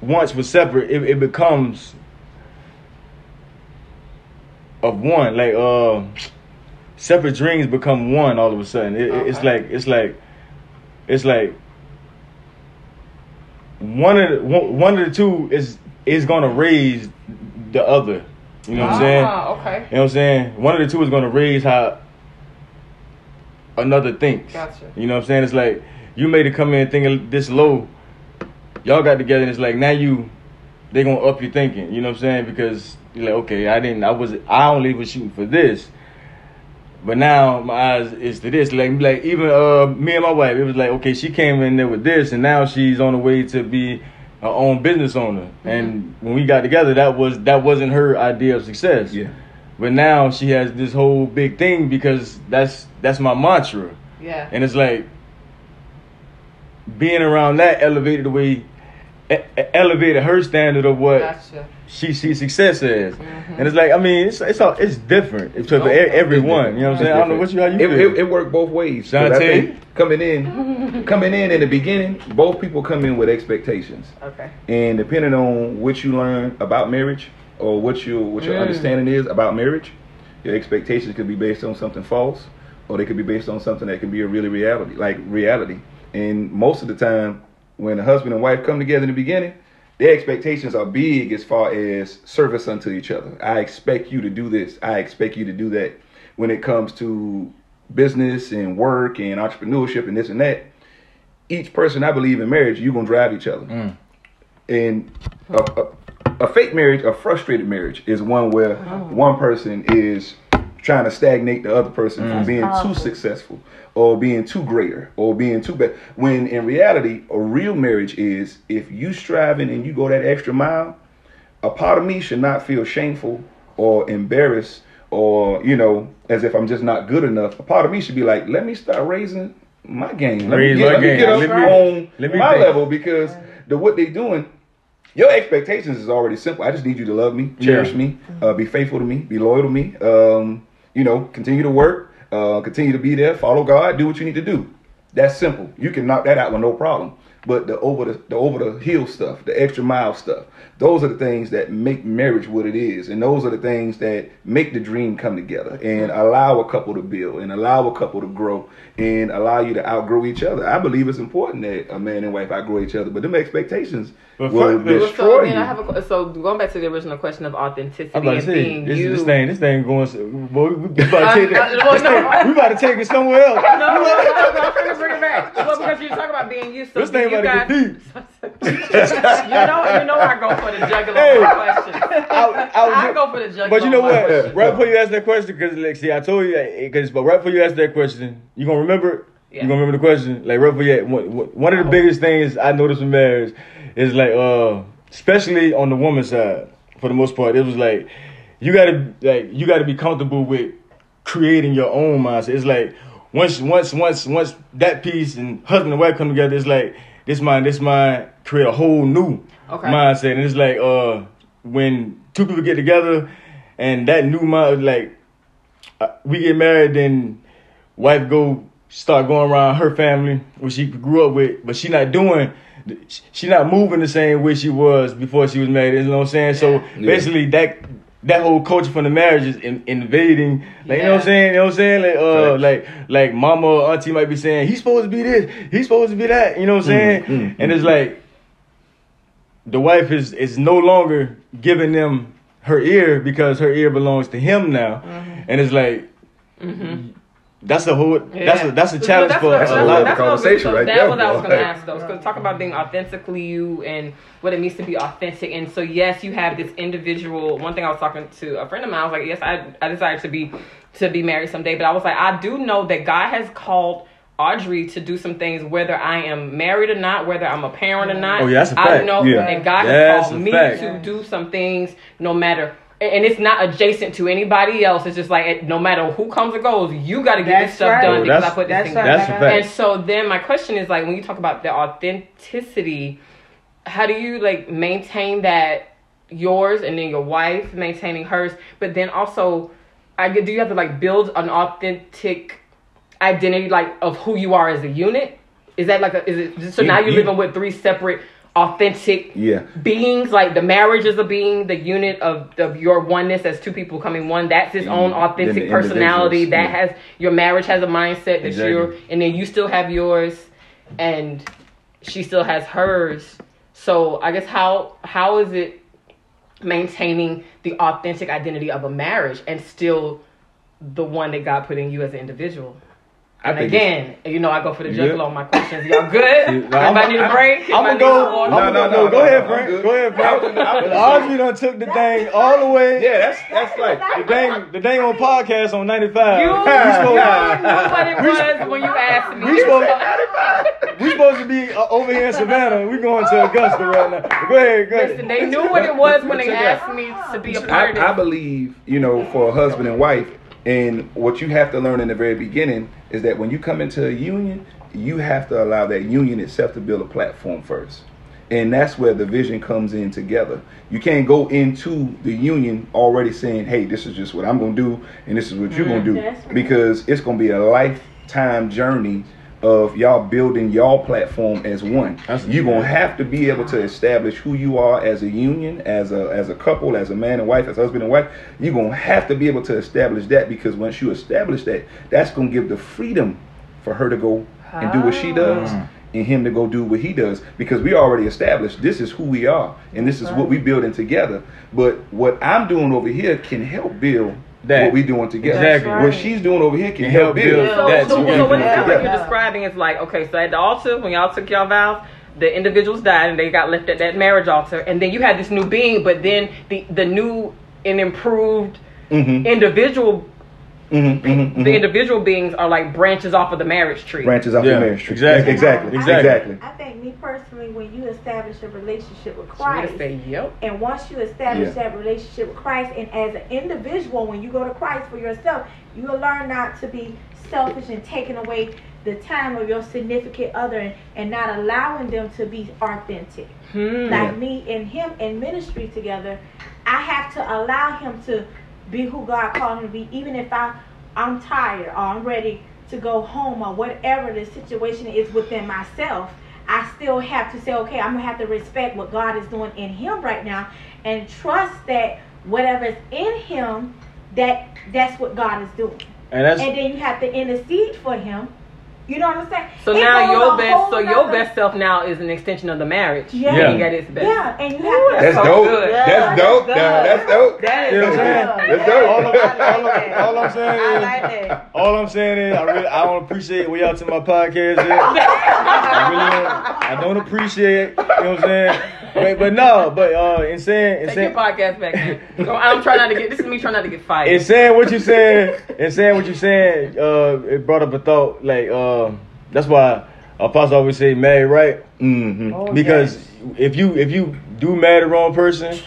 once were separate. It, it becomes of one like uh separate dreams become one all of a sudden. It, it- it's like it's like it's like one of the one, of the two is is gonna raise the other you know what i'm saying Ah, okay. you know what i'm saying one of the two is gonna raise how another thinks Gotcha. you know what I'm saying? It's like you made it come in thinking this low. Y'all got together and it's like now you they gonna up your thinking, you know what I'm saying? Because you're like, okay, I didn't I was I only was shooting for this. But now my eyes is to this. Like like even uh me and my wife, it was like, okay, she came in there with this and now she's on the way to be her own business owner. Mm-hmm. And when we got together that was that wasn't her idea of success. Yeah. But now she has this whole big thing because that's that's my mantra. Yeah. And it's like being around that elevated the way elevated her standard of what Gotcha. she sees success as. Mhm. And it's like I mean it's it's all, it's different it's for Okay. e- everyone. You know what I'm saying? I don't know what you how you it, feel. it, it worked both ways. I Shantae? think coming in, coming in in the beginning, both people come in with expectations, Okay. and depending on what you learn about marriage or what you what your Mm. understanding is about marriage, your expectations could be based on something false, or they could be based on something that can be a really reality, like reality. And most of the time, when a husband and wife come together in the beginning, their expectations are big as far as service unto each other. I expect you to do this. I expect you to do that. When it comes to business and work and entrepreneurship and this and that, each person I believe in marriage, you're gonna drive each other. Mm. And a, a, a fake marriage, a frustrated marriage, is one where one person is trying to stagnate the other person from being powerful. too successful or being too greater or being too bad. When in reality, a real marriage is if you striving and you go that extra mile, a part of me should not feel shameful or embarrassed or you know as if I'm just not good enough. A part of me should be like, let me start raising my game. Let Raise me get, my let me get up Let me- on let me my think. level because the what they doing. Your expectations is already simple. I just need you to love me, cherish Yeah. me, uh, be faithful to me, be loyal to me. Um, you know, continue to work, uh, continue to be there, follow God, do what you need to do. That's simple. You can knock that out with no problem. But the over the, the over the hill stuff, the extra mile stuff, those are the things that make marriage what it is, and those are the things that make the dream come together and allow a couple to build and allow a couple to grow and allow you to outgrow each other. I believe it's important that a man and wife outgrow each other, but them expectations But will fuck destroy so you. I have a so going back to the original question of authenticity I'm about to and say being this, you. this thing, this thing going. so- Boy, we we about to take I- I- it. well, no. we about to take it somewhere else. no, no, no, no, I'm trying to bring it back. Well, because you talk about being you, so This do thing you guys, get deep. you know, you know, I go for the juggler Hey. question. I, I I go for the juggler. But you know what? Right before you ask that question, because like, see, I told you, because but right before you ask that question, you gonna remember. it? Yeah. You gonna remember the question? Like right before you, one, one of the biggest things I noticed with marriage is like, uh, especially on the woman's side, for the most part, it was like you gotta like you gotta be comfortable with creating your own mindset. It's like once once once once that piece and husband and wife come together, it's like this mind, this mind create a whole new Okay. mindset. And it's like uh when two people get together and that new mind like uh, we get married then wife go start going around her family which she grew up with but she not doing she not moving the same way she was before she was married you know what i'm saying so Yeah. basically that that whole culture from the marriage is in, invading. Like you know what i'm saying? You know what i'm saying? Like uh Facts. like like mama or auntie might be saying he's supposed to be this he's supposed to be that you know what i'm saying? mm, and it's like the wife is is no longer giving them her ear because her ear belongs to him now, and it's like that's a whole that's a that's a challenge That's for what- a That's a that's whole what- lot. other that's what I was- conversation right that there, was what I was going to ask though. Because talk about being authentically you and what it means to be authentic. And so yes, you have this individual. One thing I was talking to a friend of mine. I was like, yes, I I desire to be to be married someday. But I was like, I do know that God has called. Audrey to do some things, whether I am married or not, whether I'm a parent or mm. not. Oh, yeah, that's a I fact. I know Yeah. that God That's has called me fact. to do some things, no matter. And it's not adjacent to anybody else. It's just like it- no matter who comes or goes, you got to get this stuff right. done Oh, because I put this that's thing right. down. That's a And so then my question is like when you talk about the authenticity, how do you like maintain that yours and then your wife maintaining hers, but then also I get do you have to like build an authentic identity like of who you are as a unit? Is that like a is it so You- now you're you- living with three separate authentic Yeah. beings like the marriage is a being the unit of, of your oneness as two people coming one that's his own Mm, authentic the personality that yeah. has your marriage has a mindset that Exactly. you're and then you still have yours and she still has hers so i guess how how is it maintaining the authentic identity of a marriage and still the one that god put in you as an individual I and again, you know, I go for the You juggler good? on my questions. Y'all good? See, now, Everybody need a break? I'm gonna go. some? No, no, no, go. Go ahead, Frank. Go ahead, Frank. I was- Audrey done took the thing all the way. Yeah, that's that's like The dang, the dang on podcast on 95. You we, knew supposed, what it was when you asked me. we, supposed, we supposed to be uh, over here in Savannah. We going to Augusta right now. Go ahead, go ahead. Listen, they knew what it was when they asked me to be a part I, I of it. believe, you know, for a husband and wife, and what you have to learn in the very beginning is that when you come into a union, you have to allow that union itself to build a platform first. And that's where the vision comes in together. You can't go into the union already saying, hey, this is just what I'm going to do, and this is what you're going to mm, do. Because it's going to be a lifetime journey of y'all building y'all platform as one. You're gonna have to be able to establish who you are as a union, as a as a couple, as a man and wife, as husband and wife. You're gonna have to be able to establish that because once you establish that, that's gonna give the freedom for her to go and do what she does. Ah. And him to go do what he does because we already established this is who we are and this is what we building together. But what I'm doing over here can help build That. what we doing together. Exactly. That's What she's doing over here can Can help help build. build. So, That's so, what so what you it sounds like Yeah. you're describing is like, okay, so at the altar, when y'all took y'all vows, the individuals died and they got left at that marriage altar, and then you had this new being, but then the the new and improved Mhm. individual, Mhm, mhm, mhm. the individual beings are like branches off of the marriage tree. branches off Yeah, the marriage tree. exactly. Exactly. Exactly. Exactly. I think me personally, when you establish a relationship with Christ, just say, yep. and once you establish Yeah. that relationship with Christ, and as an individual, when you go to Christ for yourself, you will learn not to be selfish and taking away the time of your significant other and, and not allowing them to be authentic. Hmm. Like me and him in ministry together, I have to allow him to be who God called him to be, even if I I'm tired or I'm ready to go home or whatever the situation is within myself. I still have to say, okay, I'm gonna have to respect what God is doing in him right now and trust that whatever's in him, that that's what God is doing. And that's And then you have to intercede for him. You know what I'm saying? So It now your best, so your nother- best self now is an extension of the marriage. Yeah. Yeah. Being at its best. Yeah, and you have to That's so dope. good. That's dope. that's Nah, good. That's dope. That You know is what I'm saying? That's dope. all, I'm, all, I'm, all I'm saying I is, like that. all I'm saying is, I really, I don't appreciate where y'all to my podcast. Is. I really don't. I don't appreciate. You know what I'm saying? But, but no, but uh, in saying, in Take your saying, podcast back. man. So I'm trying not to get. This is me trying not to get fired. in saying what you saying, in saying what you saying, uh, it brought up a thought. Like, um, that's why Apostle always say, "Marry right." Mm-hmm. Oh, because yes. if you if you do marry the wrong person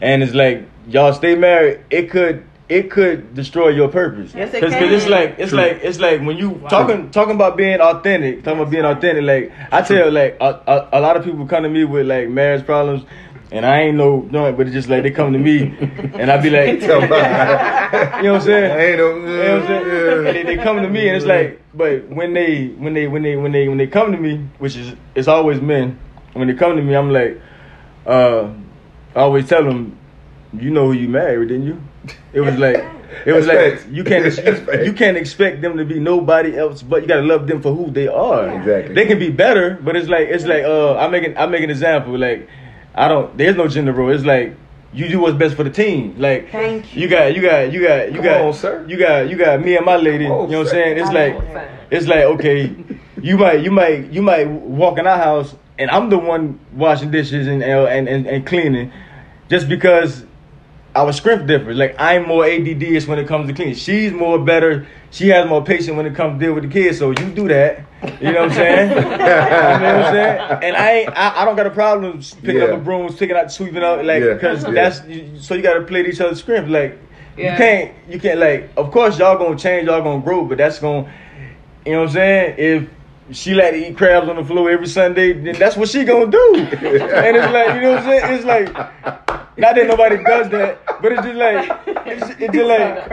and it's like y'all stay married it could it could destroy your purpose Yes, it Cause, 'cause can. it's like it's True. like it's like when you talking talking about being authentic talking about being authentic like i tell like a, a, a lot of people come to me with like marriage problems and I ain't no no, but it's just like they come to me, and I be like, you know what I'm saying? I ain't no. You know what I'm saying? And they, they come to me and it's like, but when they when they when they when they when they come to me, which is it's always men. When they come to me, I'm like, uh, I always tell them, you know who you married, didn't you? It was like it was That's like facts. you can't That's you, you can't expect them to be nobody else, but you gotta love them for who they are. Exactly. They can be better, but it's like it's like uh, I make an I make an example like I don't. There's no gender role. It's like you do what's best for the team. Like Thank you. you got you got you got you Come got on, sir. you got you got me and my lady. On, you know what I'm saying? It's I like know it's like okay, you might you might you might walk in our house and I'm the one washing dishes and and and, and cleaning, just because our strength differs. Like I'm more ADD when it comes to cleaning. She's more better. She has more patience when it comes to deal with the kids. So you do that. You know what I'm saying? you know what I'm saying? And I ain't. I, I don't got a problem picking Yeah. up the broom, picking out, sweeping out, like because Yeah. that's you- so you got to play to each other's strength. Like you can't you can't like. Of course y'all gonna change, y'all gonna grow, but that's gonna. You know what I'm saying? If she like to eat crabs on the floor every Sunday, then that's what she gonna do. and it's like, you know what I'm saying? It's like, not that nobody does that, but it's just like, it's, it's just like,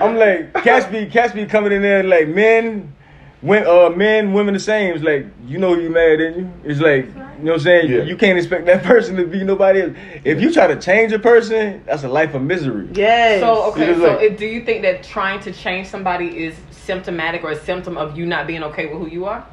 I'm like, cats be, cats be coming in there like men, when, uh, men, women the same. It's like, you know you mad, didn't you? It's like, you know what I'm saying? Yeah. You can't expect that person to be nobody else. If you try to change a person, that's a life of misery. Yes. So okay, so like- if, do you think that trying to change somebody is symptomatic or a symptom of you not being okay with who you are?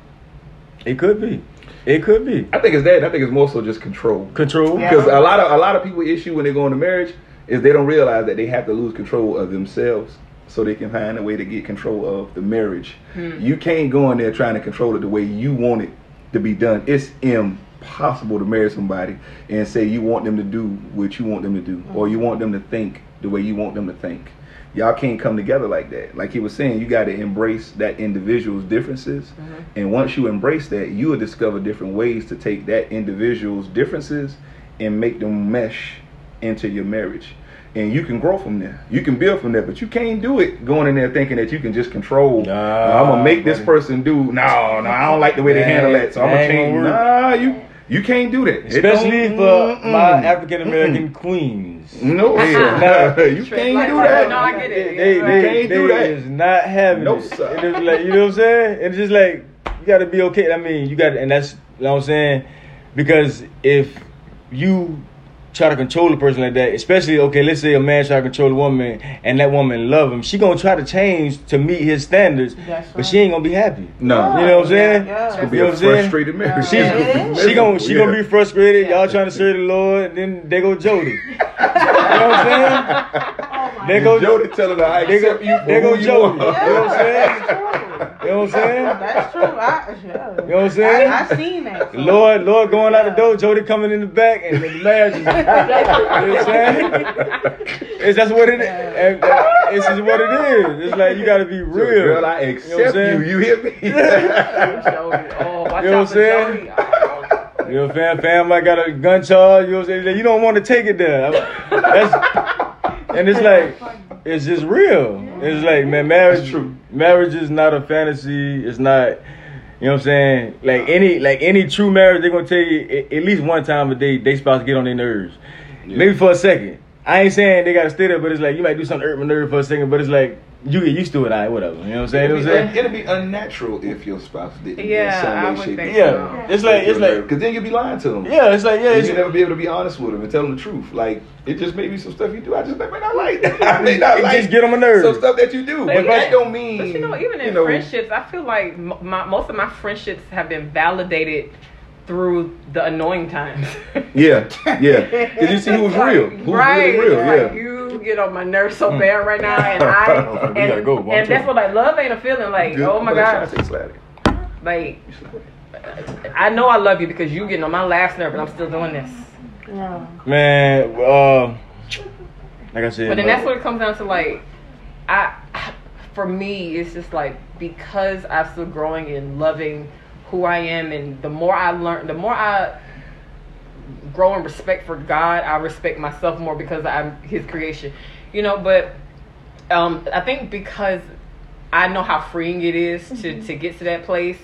It could be. It could be. I think it's that. I think it's more so just control. Control. Yeah. Because a lot of a lot of people issue when they go into marriage is they don't realize that they have to lose control of themselves so they can find a way to get control of the marriage. Hmm. You can't go in there trying to control it the way you want it to be done. It's impossible to marry somebody and say you want them to do what you want them to do or you want them to think the way you want them to think. Y'all can't come together like that. Like he was saying, you got to embrace that individual's differences. Mm-hmm. And once you embrace that, you will discover different ways to take that individual's differences and make them mesh into your marriage. And you can grow from there. You can build from there, but you can't do it going in there thinking that you can just control. Nah, I'm gonna make this person do. No, no, I don't like the way they That- handle that, so I'm gonna change. gonna Nah, you you can't do that. Especially for mm-mm. my African American queens. No, Nah. you Like, can't do that. No, I get it. They, Yeah, they, can't they do that. is not having No, it. sir. And it's like you know what I'm saying? And it's just like you got to be okay. I mean, you got, to and that's you know what I'm saying, because if you try to control a person like that, especially okay, let's say a man try to control a woman and that woman love him, she gonna try to change to meet his standards, That's but she ain't gonna be happy. No. You know what I'm saying? Yeah, It's gonna be You know a what I'm saying? frustrated marriage. She, Yeah, it is. she gonna she gonna be Yeah. frustrated. Y'all trying to serve the Lord, and then they go Jody. you know what I'm saying? Oh my They go Jody telling her I They go, accept you they go who you Jody. You know what I'm saying? That's true. You know what I'm saying? That's true. I, yeah. You know what I'm saying? I, I seen that. so- Lord, Lord going out the door, Jody coming in the back, and the marriage is. you know what I'm saying? It's that's what it is. And, uh, It's just what it is. It's like you gotta be real. Girl, I You know what accept you. You hear me? Oh, You know what I'm Jody. Oh. You know, fam, fam, I got a gun charge. You know what I'm saying? You don't want to take it there. That's, and it's like, it's just real. It's like, man, marriage. That's true. Marriage is not a fantasy. It's not. You know what I'm saying? Like any, like any true marriage, they're gonna tell you at, least one time a day they supposed to get on their nerves. Yeah. Maybe for a second. I ain't saying they gotta stay there, but it's like you might do something my nerve for a second, but it's like you get used to it. I whatever. You know what I'm saying? It'd what I'm be, saying? it'd be unnatural if your spouse didn't. Yeah, in some way, I would shape, think or Yeah, form. it's like it's like because then you'd be lying to them. yeah, it's like yeah, And it's, you never be able to be honest with them and tell them the truth. Like it just may be some stuff you do. I just may not like. I may not It like. just get on my nerves. Some stuff that you do, But but yeah. that don't mean. But you know, even in you know, friendships, I feel like m- my, most of my friendships have been validated through the annoying times. Yeah, yeah. Because you see who's real. who right. really real. It's Yeah. like you get on my nerves so Mm. bad right now, and I We and, go, and that's what like love ain't a feeling. Like Good. oh my god, try to take Slatty. like You slap it. I know I love you because you getting on my last nerve, but I'm still doing this. Yeah. Man, uh, like I said, But then like- that's what it comes down to. Like, I, for me, it's just like because I'm still growing and loving who I am, and the more I learn, the more I grow in respect for God, I respect myself more because I'm His creation. You know, but um, I think because I know how freeing it is to mm-hmm. to get to that place,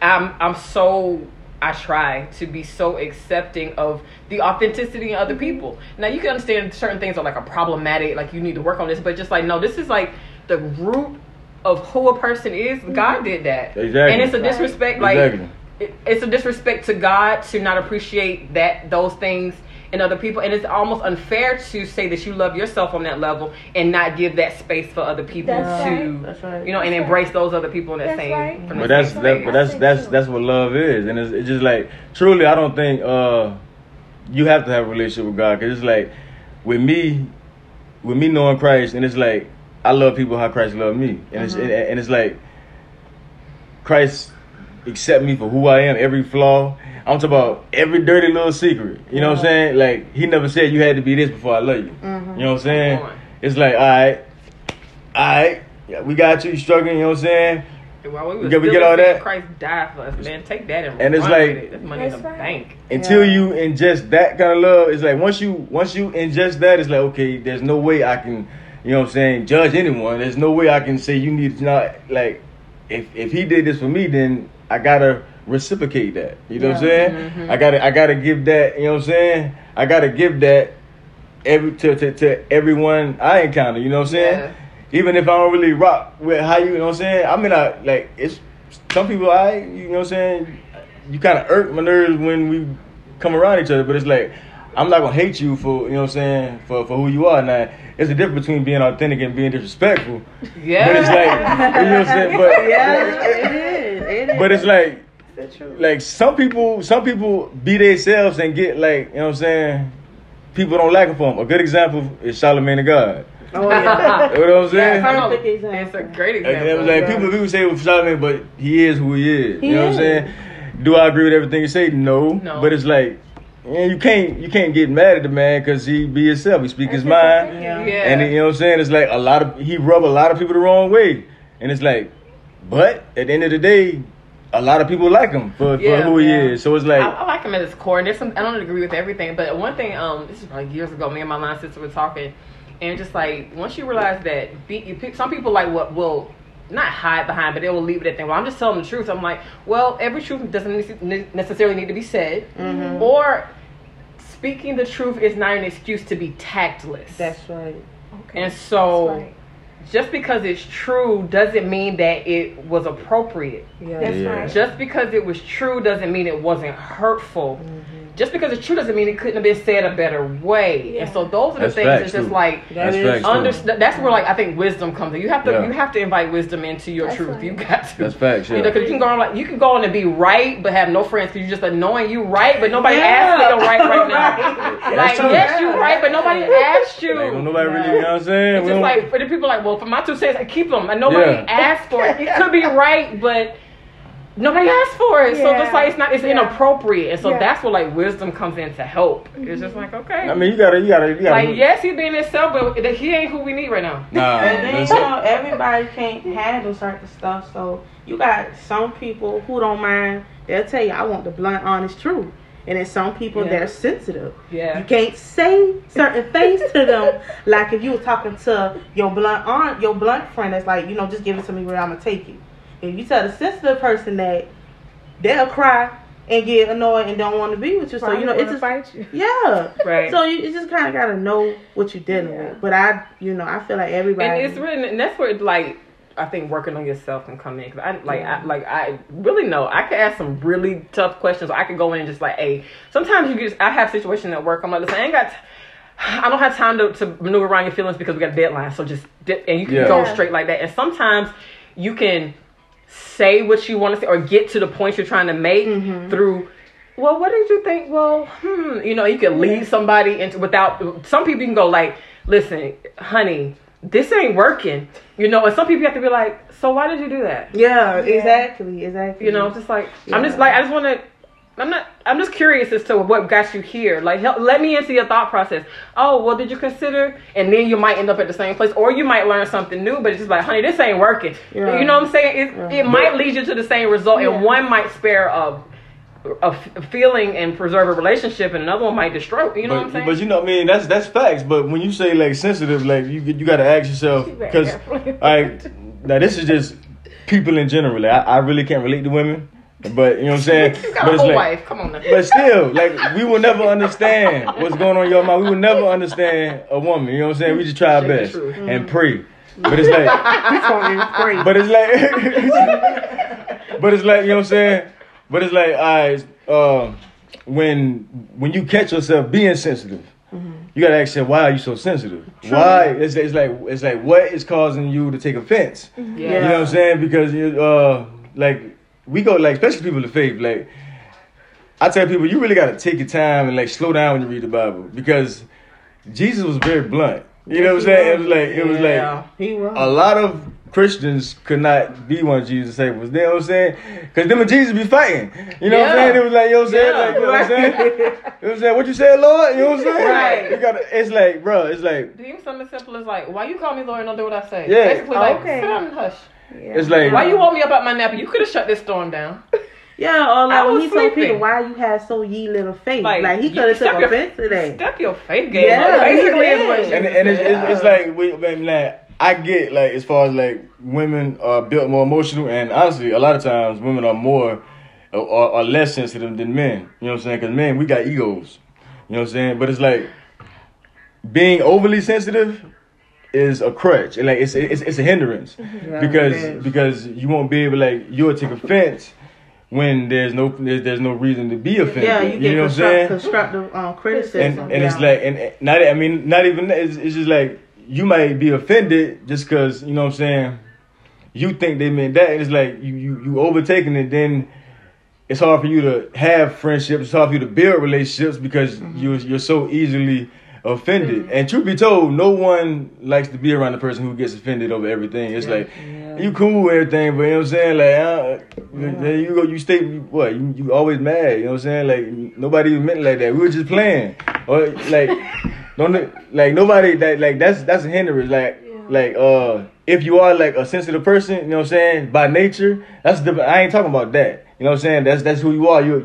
I'm I'm so I try to be so accepting of the authenticity in other mm-hmm. people. Now you can understand certain things are like a problematic, like you need to work on this, but just like no, this is like the root of who a person is. God mm-hmm. did that, Exactly. and it's a disrespect. Like Exactly. It, it's a disrespect to God to not appreciate that those things in other people, and it's almost unfair to say that you love yourself on that level and not give that space for other people That's to, right. Right. you know, and That's embrace right. those other people in that That's same. right. From the But that's same that, but that's that's that's what love is, and it's, it's just like truly, I don't think uh you have to have a relationship with God because it's like with me, with me knowing Christ, and it's like I love people how Christ loved me, and it's and, and it's like Christ accept me for who I am, every flaw. I'm talking about every dirty little secret. You know what I'm saying? Like he never said you had to be this before I love you. Mm-hmm. You know what I'm saying? It's like all right, all right, yeah, we got you. You struggling? You know what I'm saying? While we, We get- we get all that? Christ died for us, man. Take that and, And it's run like- with it. That's money in the right. bank. until Yeah. you ingest that kind of love, it's like once you once you ingest that, it's like okay, there's no way I can, you know what I'm saying, judge anyone. There's no way I can say you need to not like if if he did this for me, then I gotta reciprocate that. You know what I'm Yeah. saying? Mhm. I gotta I gotta give that. You know what I'm saying? I gotta give that every to to, to everyone I encounter. You know what I'm saying? Yeah. Even if I don't really rock with how you, you know what I'm saying? I mean, I like it's some people I, you know what I'm saying? You kind of irk my nerves when we come around each other, but it's like I'm not gonna hate you for you know what I'm saying for for who you are. Now it's a difference between being authentic and being disrespectful. Yeah. But it's like you know what I'm saying. But Yeah, it is. It is. But it's like like some people some people be themselves and get like you know what I'm saying. People don't like them for them. A good example is Charlamagne tha God. Oh yeah. You know what I'm saying? I know. Perfect example. It's a great example. it was like Yeah. people people say with Charlamagne, but he is who he is. He you know is. what I'm saying? Do I agree with everything you say? No. No. But it's like, yeah, you can't you can't get mad at the man because he be himself. He speak his mind, Yeah. yeah. and you know what I'm saying. It's like a lot of he rub a lot of people the wrong way, and it's like, but at the end of the day, a lot of people like him for, for Yeah. who he Yeah. is. So it's like, I like him at his core. And there's some I don't agree with everything, but one thing, um, this is probably years ago. Me and my line sister were talking, and just like once you realize that, be, you pick, some people like what will not hide behind, but they will leave it at that. Well, I'm just telling the truth. I'm like, well, every truth doesn't necessarily need to be said, Mhm. or speaking the truth is not an excuse to be tactless. That's right. Okay. and so. That's right. Just because it's true doesn't mean that it was appropriate. That's Yeah. right. Just because it was true doesn't mean it wasn't hurtful. Mm-hmm. Just because it's true doesn't mean it couldn't have been said a better way. Yeah. And so those are the That's things facts, that's just too. like That's is facts. too. under, that's where like I think wisdom comes in. You have to Yeah. you have to invite wisdom into your That's truth. right. You got to. That's facts. You know, because you can go on like you can go on and be right, but have no friends because you're just annoying. You right, but nobody Yeah. asked you to right right now. Like true. yes, you right, but nobody asked you. Like, nobody really, you know what I'm saying? It's We just don't- like for the people like, well, for my two cents, I keep them, and nobody Yeah. asked for it. It could be right, but nobody asked for it. So Yeah. just like it's not, it's Yeah. inappropriate, and so Yeah. that's where like wisdom comes in to help. It's just mm-hmm. like okay, I mean, you gotta, you gotta, you gotta. like yes, he being himself, but he ain't who we need right now. Nah, And then that's you know everybody can't handle certain stuff. So you got some people who don't mind. They'll tell you, "I want the blunt, honest truth." And then some people Yeah. they're sensitive. Yeah. You can't say certain things to them. Like if you were talking to your blunt aunt, your blunt friend, that's like, you know, just give it to me where I'm gonna take it. If you tell the sensitive person that, they'll cry and get annoyed and don't want to be with you. So you know, it's just fight you. yeah. Right. So you, you just kind of gotta know what you're dealing Yeah. with. But I, you know, I feel like everybody. and it's written, and that's where like I think working on yourself can come in because I like I like I really know I could ask some really tough questions. I could go in and just like, hey, sometimes you just I have situations at work. I'm like, listen, I ain't got. T- I don't have time to, to maneuver around your feelings because we got a deadline. So just di- and you can Yeah. go straight like that. And sometimes you can say what you want to say or get to the point you're trying to make through. Well, what did you think? Well, hmm, you know, you can lead somebody into without. Some people you can go like, listen, honey, this ain't working. You know, and some people you have to be like, so why did you do that? Yeah, exactly, exactly. You know, just like I'm just like I just want to. I'm not. I'm just curious as to what got you here. Like, help, let me into your thought process. Oh, well, did you consider? And then you might end up at the same place, or you might learn something new. But it's just like, honey, this ain't working. Yeah. You know what I'm saying? It, Yeah. it might lead you to the same result, Yeah. and one might spare a, a f- feeling and preserve a relationship, and another one might destroy. You know what I'm saying? but you know, I mean, that's that's facts. But when you say like sensitive, like you you got to ask yourself because like now this is just people in general. Like, I, I really can't relate to women, but you know what I'm saying. you got but a it's whole like, wife. Come on now. But still, like we will never understand what's going on in your mind. We will never understand a woman. You know what I'm saying? We just try our Shake the best and pray. But it's like, He's gonna be crazy. but it's like, but it's like you know what I'm saying. But it's like, I uh, when when you catch yourself being sensitive, you gotta ask yourself, why are you so sensitive? Why? It's, it's like it's like what is causing you to take offense? Yeah. You know what I'm saying? Because you uh like we go like especially people of faith, like I tell people you really gotta take your time and like slow down when you read the Bible because Jesus was very blunt. You know what I'm saying? It was like it was Yeah. like he was. a lot of Christians could not be one of Jesus' disciples. You know what I'm saying? Because them and Jesus be fighting. You know what I'm saying? It was like, you know what I'm saying? Yeah. Like, you know what I'm saying? You know what I'm saying? What you said, Lord? You know what I'm saying? Right. You gotta, it's like, bro, it's like, Even something as simple as like, why you call me Lord and don't do what I say? Yeah. Basically, like, Okay. sit down and hush. Yeah. it's like, Why you woke me up out my nap? You could have shut this storm down. yeah, or I like when was he told sleeping. Peter, "Why you had so ye little faith?" Like, Like, he could have step took your- offense to that. Step your faith game. Yeah, up. basically, is what and, and it's, said. it's, it's like, we, I like, I get, like, as far as, like, women are built more emotional, and honestly, a lot of times, women are more, are, are less sensitive than men. You know what I'm saying? Because men, we got egos. You know what I'm saying? But it's like, being overly sensitive is a crutch. And like it's it's, it's a hindrance Yeah, because it is. because you won't be able like you'll take offense when there's no there's, there's no reason to be offended. Yeah, you get know what I'm saying? constructive um, criticism. And and it's like and and not I mean not even it's, it's just like you might be offended just because you know what I'm saying. You think they meant that, and it's like you you you overtaking it. Then it's hard for you to have friendships. It's hard for you to build relationships because Mm-hmm. you're you're so easily offended. And truth be told, no one likes to be around the person who gets offended over everything. It's like you cool and everything, but you know what I'm saying? Like uh, then you go, you stay what? You, you always mad. You know what I'm saying? Like nobody even meant like that. We were just playing, or like don't like nobody that like that's that's a hindrance. Like like uh if you are like a sensitive person, you know what I'm saying, by nature, that's different. I ain't talking about that. You know what I'm saying? That's that's who you are. You're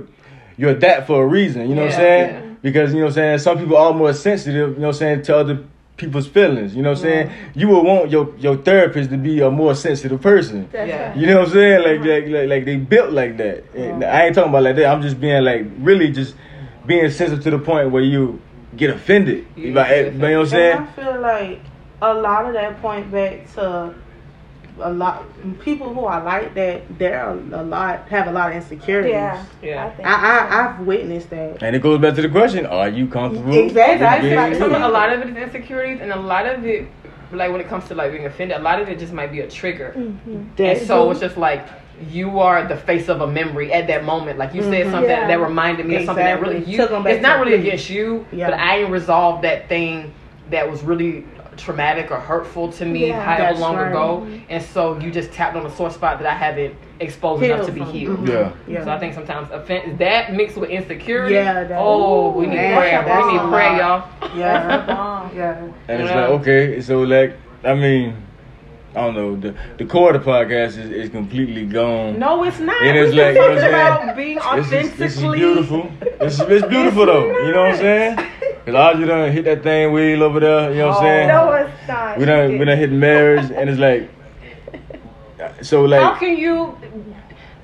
you're that for a reason. You know what I'm Yeah, saying? Yeah. Because you know what I'm saying. Some people are more sensitive. You know what I'm saying to other people's feelings. You know what I'm saying. You would want your your therapist to be a more sensitive person. Yeah. right. You know what I'm saying? Like, uh-huh. like, like, like they built like that. Uh-huh. And I ain't talking about like that. I'm just being like really just being sensitive to the point where you get offended. You Like, get you know what I'm And saying? I feel like a lot of that point back to a lot people who are like that. They're a lot have a lot of insecurities. Yeah. Yeah. I think I, I I've witnessed that. And it goes back to the question: Are you comfortable? Exactly. I with being feel like a lot of it is insecurities, and a lot of it, like when it comes to like being offended, a lot of it just might be a trigger. And so it's just like you are the face of a memory at that moment. Like you said Mhm. something Yeah. that reminded me of something that really Exactly. you. Back It's not really against you, Yeah. but I ain't resolved that thing that was really traumatic or hurtful to me Yeah. however long right. ago. And so you just tapped on a sore spot that I haven't exposed enough to be from. healed. Mhm. Yeah. Yeah. So I think sometimes offense that mixed with insecurity. Yeah, that- oh, we need Man, prayer. We need prayer, lot. y'all. Yeah. Yeah. And it's Yeah. like, okay, so like, I mean, I don't know, the the core of the podcast is, is completely gone. No, it's not. It we like, you know what I'm saying? about being This authentically. is, this is beautiful. It's, it's beautiful though. You know what I'm saying? Cause Audrey done hit that thing wheel over there. You know what I'm Oh. saying? No, it's not. we done we done hit marriage, and it's like, so like How can you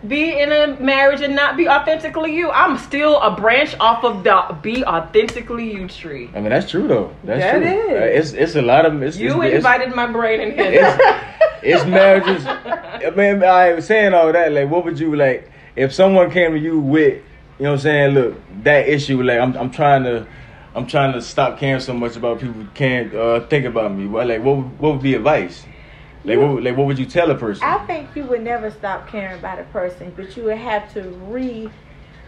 be in a marriage and not be authentically you? I'm still a branch off of the be authentically you tree. I mean that's true though. That's That true. is. Uh, It's it's a lot of it's, You it's, invited my brain in here. It's, it's marriages. I mean, I was saying all that. Like, what would you like if someone came to you with, you know, what I'm saying, look, that issue. Like, I'm, I'm trying to, I'm trying to stop caring so much about people can't uh, think about me. What, like, what, would- what would be advice? Like, what, would- like, what would you tell a person? I think you would never stop caring about a person, but you would have to re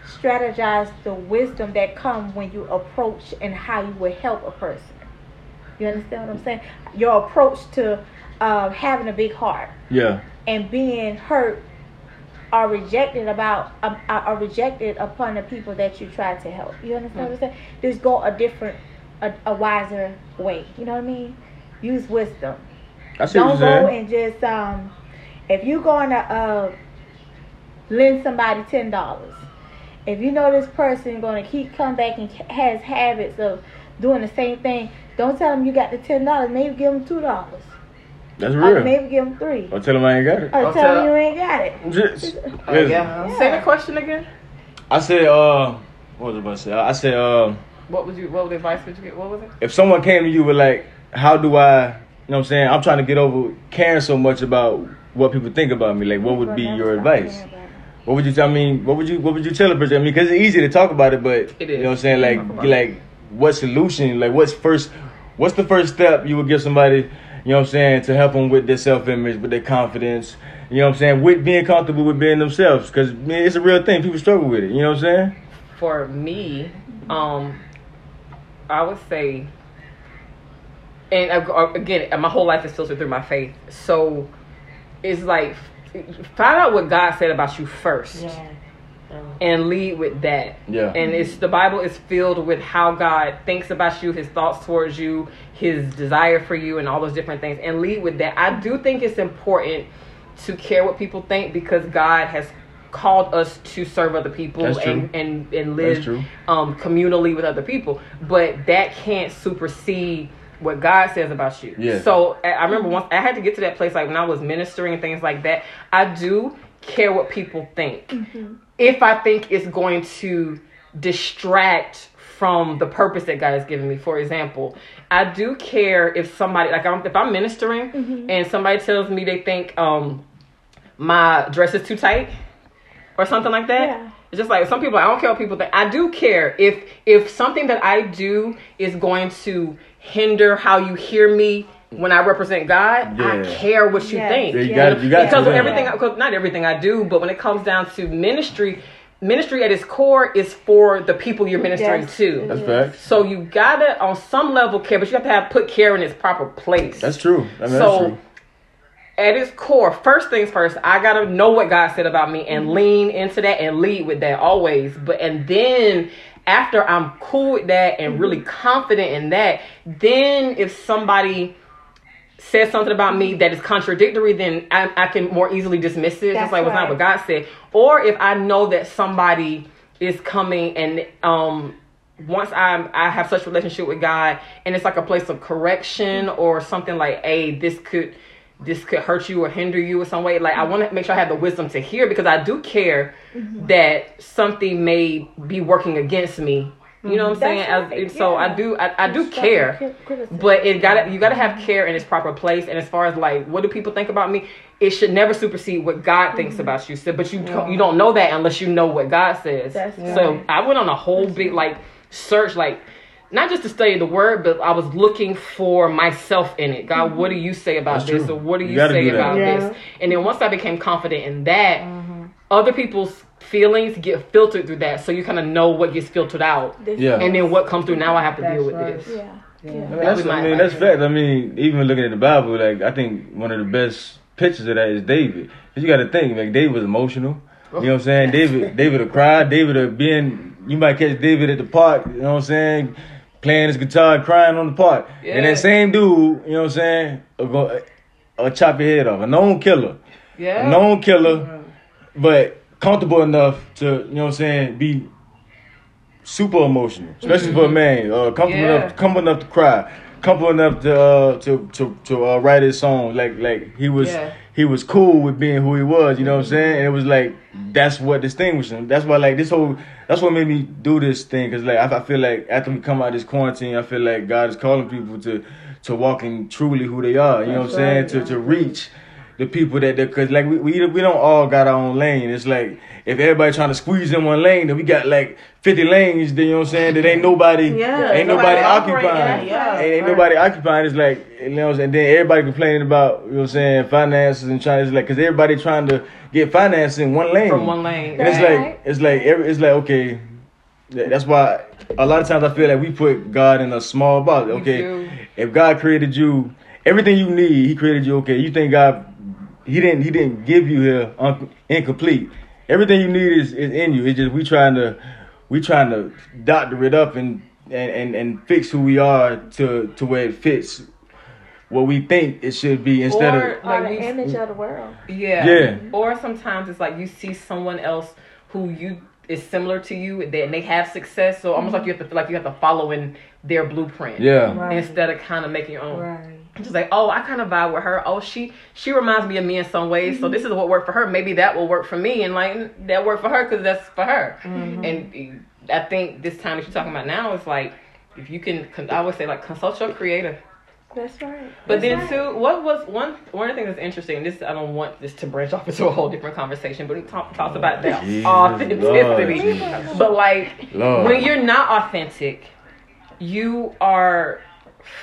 strategize the wisdom that come when you approach and how you would help a person. You understand what I'm saying? Your approach to uh, having a big heart yeah, and being hurt or rejected about um, or rejected upon the people that you try to help. You understand what I'm saying? Just go a different, a, a wiser way. You know what I mean? Use wisdom I see don't you're go saying. and just um if you're going to uh lend somebody ten dollars if you know this person going to keep come back and has habits of doing the same thing don't tell them you got the ten dollars maybe give them two dollars That's or real. maybe give them three Or tell them I ain't got it. or Or tell tell- them you ain't got it Just, Oh, listen. yeah. Say the question again. I said, uh, what was I about to say? I said, uh, What would you? What would advice would you get? What was it? if someone came to you with like, how do I, you know what I'm saying? I'm trying to get over caring so much about what people think about me. Like, what would be your advice? caring about it. What would you tell me? What would you What would you tell a person? I mean, because it's easy to talk about it, but It you know what I'm saying? Like, like what solution? Like, what's first? What's the first step you would give somebody? You know what I'm saying to help them with their self image, with their confidence. You know what I'm saying with being comfortable with being themselves, because it's a real thing. People struggle with it. You know what I'm saying? For me, um, I would say, and uh, again, my whole life is filtered through my faith. So it's like find out what God said about you first. Yeah. And lead with that. Yeah. And it's the Bible is filled with how God thinks about you, his thoughts towards you, his desire for you and all those different things and lead with that. I do think it's important to care what people think because God has called us to serve other people That's true. and and and That's live true. um communally with other people. But that can't supersede what God says about you. Yeah. So I I remember once I had to get to that place like when I was ministering and things like that. I do care what people think if I think it's going to distract from the purpose that God has given me. For example, I do care if somebody like I'm, if I'm ministering and somebody tells me they think um my dress is too tight or something like that. Yeah. It's just like some people. I don't care what people think. I do care if if something that I do is going to hinder how you hear me when I represent God. I care what you Yes. think Yeah, you Yeah. got you got because to of know. everything because not everything i do but when it comes down to ministry ministry at its core is for the people you're ministering Yes. to That's facts. so you gotta on some level care but you have to have put care in its proper place That's true. I mean, so that's true. at its core first things first i gotta know what god said about me and mm-hmm. lean into that and lead with that always but and then after i'm cool with that and mm-hmm. really confident in that then if somebody says something about me that is contradictory, then I, I can more easily dismiss it. That's just like what's not what God said. Or if I know that somebody is coming and um once I'm I have such a relationship with God and it's like a place of correction or something like, hey, this could this could hurt you or hinder you in some way. Like I want to make sure I have the wisdom to hear because I do care that something may be working against me You know what I'm mm-hmm. saying? That's As- right, So I do I, I do care. criticism. But it got to you got to have care in its proper place. And as far as like, what do people think about me? It should never supersede what God thinks mm-hmm. about you. So, but you you don't know that unless you know what God says. That's so right. I went on a whole big like search, like not just to study the word, but I was looking for myself in it. God, what do mm-hmm. you say about That's this, true. or what do You you, say do about Yeah. this? And then once I became confident in that, other people's feelings get filtered through that. So you kind of know what gets filtered out. Yeah. And then what comes through now, I have to That's deal with right. this. Yeah. I mean, That that's, was I mean, that's advice. fact. I mean, even looking at the Bible, like I think one of the best pictures of that is David. 'Cause you got to think, like David was emotional. You know what I'm saying? David, David would cry. David would be in. You might catch David at the park. You know what I'm saying? Playing his guitar, crying on the park. And that same dude, you know what I'm saying? Will go, uh, chop your head off. A known killer. Yeah. A known killer, but comfortable enough to, you know what I'm saying, be super emotional, especially for a man. Uh, comfortable Yeah. enough, comfortable enough to cry, comfortable enough to uh, to to to uh, write his song. Like like he was Yeah. he was cool with being who he was. You know what I'm saying? And it was like that's what distinguished him. That's why like this whole that's what made me do this thing because like I, I feel like after we come out of this quarantine, I feel like God is calling people to to walking truly who they are. You know what I'm saying? To to reach the people that they because like we, we we don't all got our own lane. It's like if everybody trying to squeeze in one lane, then we got like fifty lanes. Then you know what I'm saying? That ain't nobody, Yeah, ain't nobody nobody, occupying, that, yeah. ain't, ain't Right. nobody occupying. It's like you know, what I'm saying? then everybody complaining about you know what I'm saying finances and trying. It's like because everybody trying to get finance in one lane From one lane. and it's like it's like every, it's like okay. That's why a lot of times I feel like we put God in a small box. Okay, if God created you, everything you need, He created you. Okay, you think God, He didn't, He didn't give you here un- incomplete. Everything you need is, is in you. It's just we trying to, we trying to doctor it up and and and, and fix who we are to to where it fits what we think it should be instead Or- of Or Like the we- image of the world. Yeah. Yeah. Or sometimes it's like you see someone else who you is similar to you and they, and they have success. So almost like you have to feel like you have to follow in their blueprint. yeah. Right. Instead of kind of making your own. Right. Just like, oh, I kind of vibe with her. Oh, she she reminds me of me in some ways. So mm-hmm. this is what worked for her. Maybe that will work for me, and like that worked for her because that's for her. Mm-hmm. And I think this time that you're talking about now is like, if you can, I would say like consult your creator. That's right. But That's then right. too, what was one one of the things that's interesting? This I don't want this to branch off into a whole different conversation, but we talk talks about that Jesus, authenticity. Lord But like Lord. when you're not authentic, you are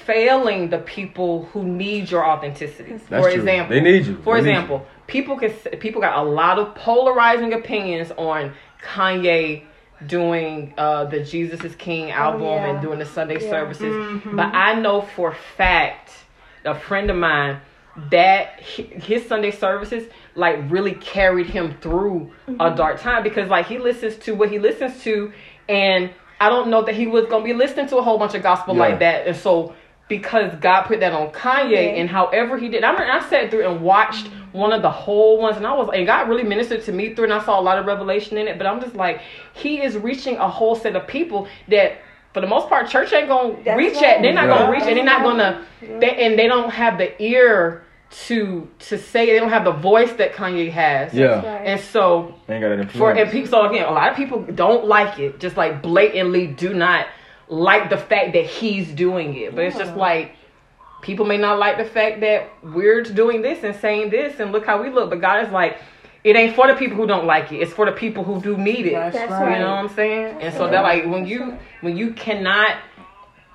failing the people who need your authenticity. That's for true. example, They need you. For They example, people can people got a lot of polarizing opinions on Kanye doing uh, the Jesus is King album yeah. and doing the Sunday Yeah. services. But I know for a fact, a friend of mine, that his Sunday services like really carried him through a dark time because like he listens to what he listens to and I don't know that he was gonna be listening to a whole bunch of gospel Yeah. like that and so because God put that on Kanye Yeah. and however he did I mean I sat through and watched one of the whole ones and I was and God really ministered to me through and I saw a lot of revelation in it but I'm just like he is reaching a whole set of people that for the most part church ain't gonna That's reach right. at they're not Right. gonna reach and they're not gonna they, and they don't have the ear to to say they don't have the voice that Kanye has Yeah. Right. and so Ain't got that for and people so again a lot of people don't like it just like blatantly do not like the fact that he's doing it but it's just like people may not like the fact that we're doing this and saying this and look how we look but god is like it ain't for the people who don't like it it's for the people who do need it That's That's right. you right. know what i'm saying and so that like when you when you cannot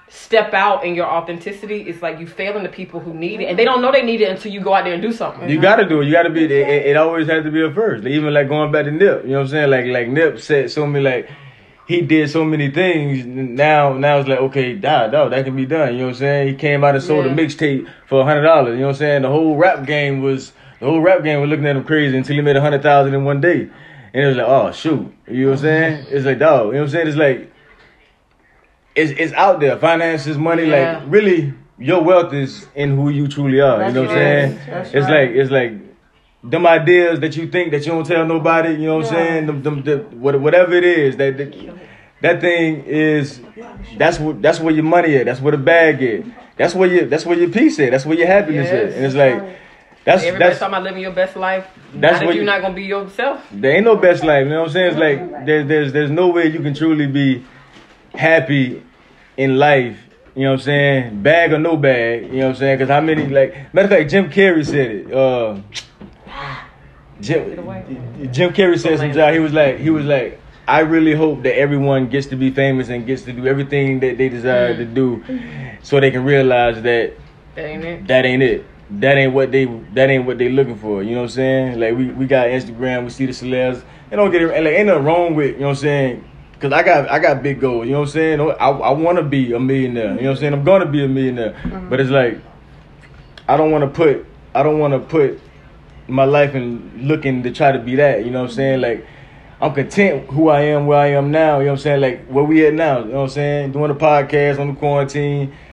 step out in your authenticity it's like you failing the people who need it and they don't know they need it until you go out there and do something You gotta do it. You gotta be. It, it, always has to be a first. Like, even like going back to Nip. You know what I'm saying? Like like Nip said so many like he did so many things. Now now it's like okay, dog, dog, that can be done. You know what I'm saying? He came out and sold Yeah. a mixtape for a hundred dollars. You know what I'm saying? The whole rap game was the whole rap game was looking at him crazy until he made a hundred thousand in one day. And it was like, oh shoot. You know what I'm saying? It's like dog. You know what I'm saying? It's like it's it's out there. Finances, money, Yeah. like really your wealth is in who you truly are. That's you know what I'm saying? That's it's right. like it's like them ideas that you think that you don't tell nobody. You know what I'm Yeah. saying? Them, them, the, whatever it is that that, that thing is. That's what that's where your money at. That's where the bag is. That's where your that's where your peace is. That's where your happiness Yes. is. And it's like that's everybody's that's talking about living your best life That's not if what you're you- not gonna be yourself there ain't no best life. You know what I'm saying? It's like there's there's there's no way you can truly be happy in life. You know what I'm saying? Bag or no bag. You know what I'm saying? Because how many like matter of fact, Jim Carrey said it. Uh, Jim, Jim Carrey said some job. He was like, he was like, I really hope that everyone gets to be famous and gets to do everything that they desire to do, so they can realize that That ain't it. that ain't it. That ain't what they that ain't what they looking for. You know what I'm saying? Like we, we got Instagram, we see the celebs. They don't get it like ain't nothing wrong with, you know what I'm saying? Cause I got I got big goals, you know what I'm saying? Oh, I, I wanna be a millionaire. You know what I'm saying? I'm gonna be a millionaire. Mm-hmm. But it's like I don't wanna put I don't wanna put my life in looking to try to be that, you know what I'm saying? Like I'm content who I am, where I am now, you know what I'm saying? Like where we at now, you know what I'm saying? Doing the podcast on the quarantine,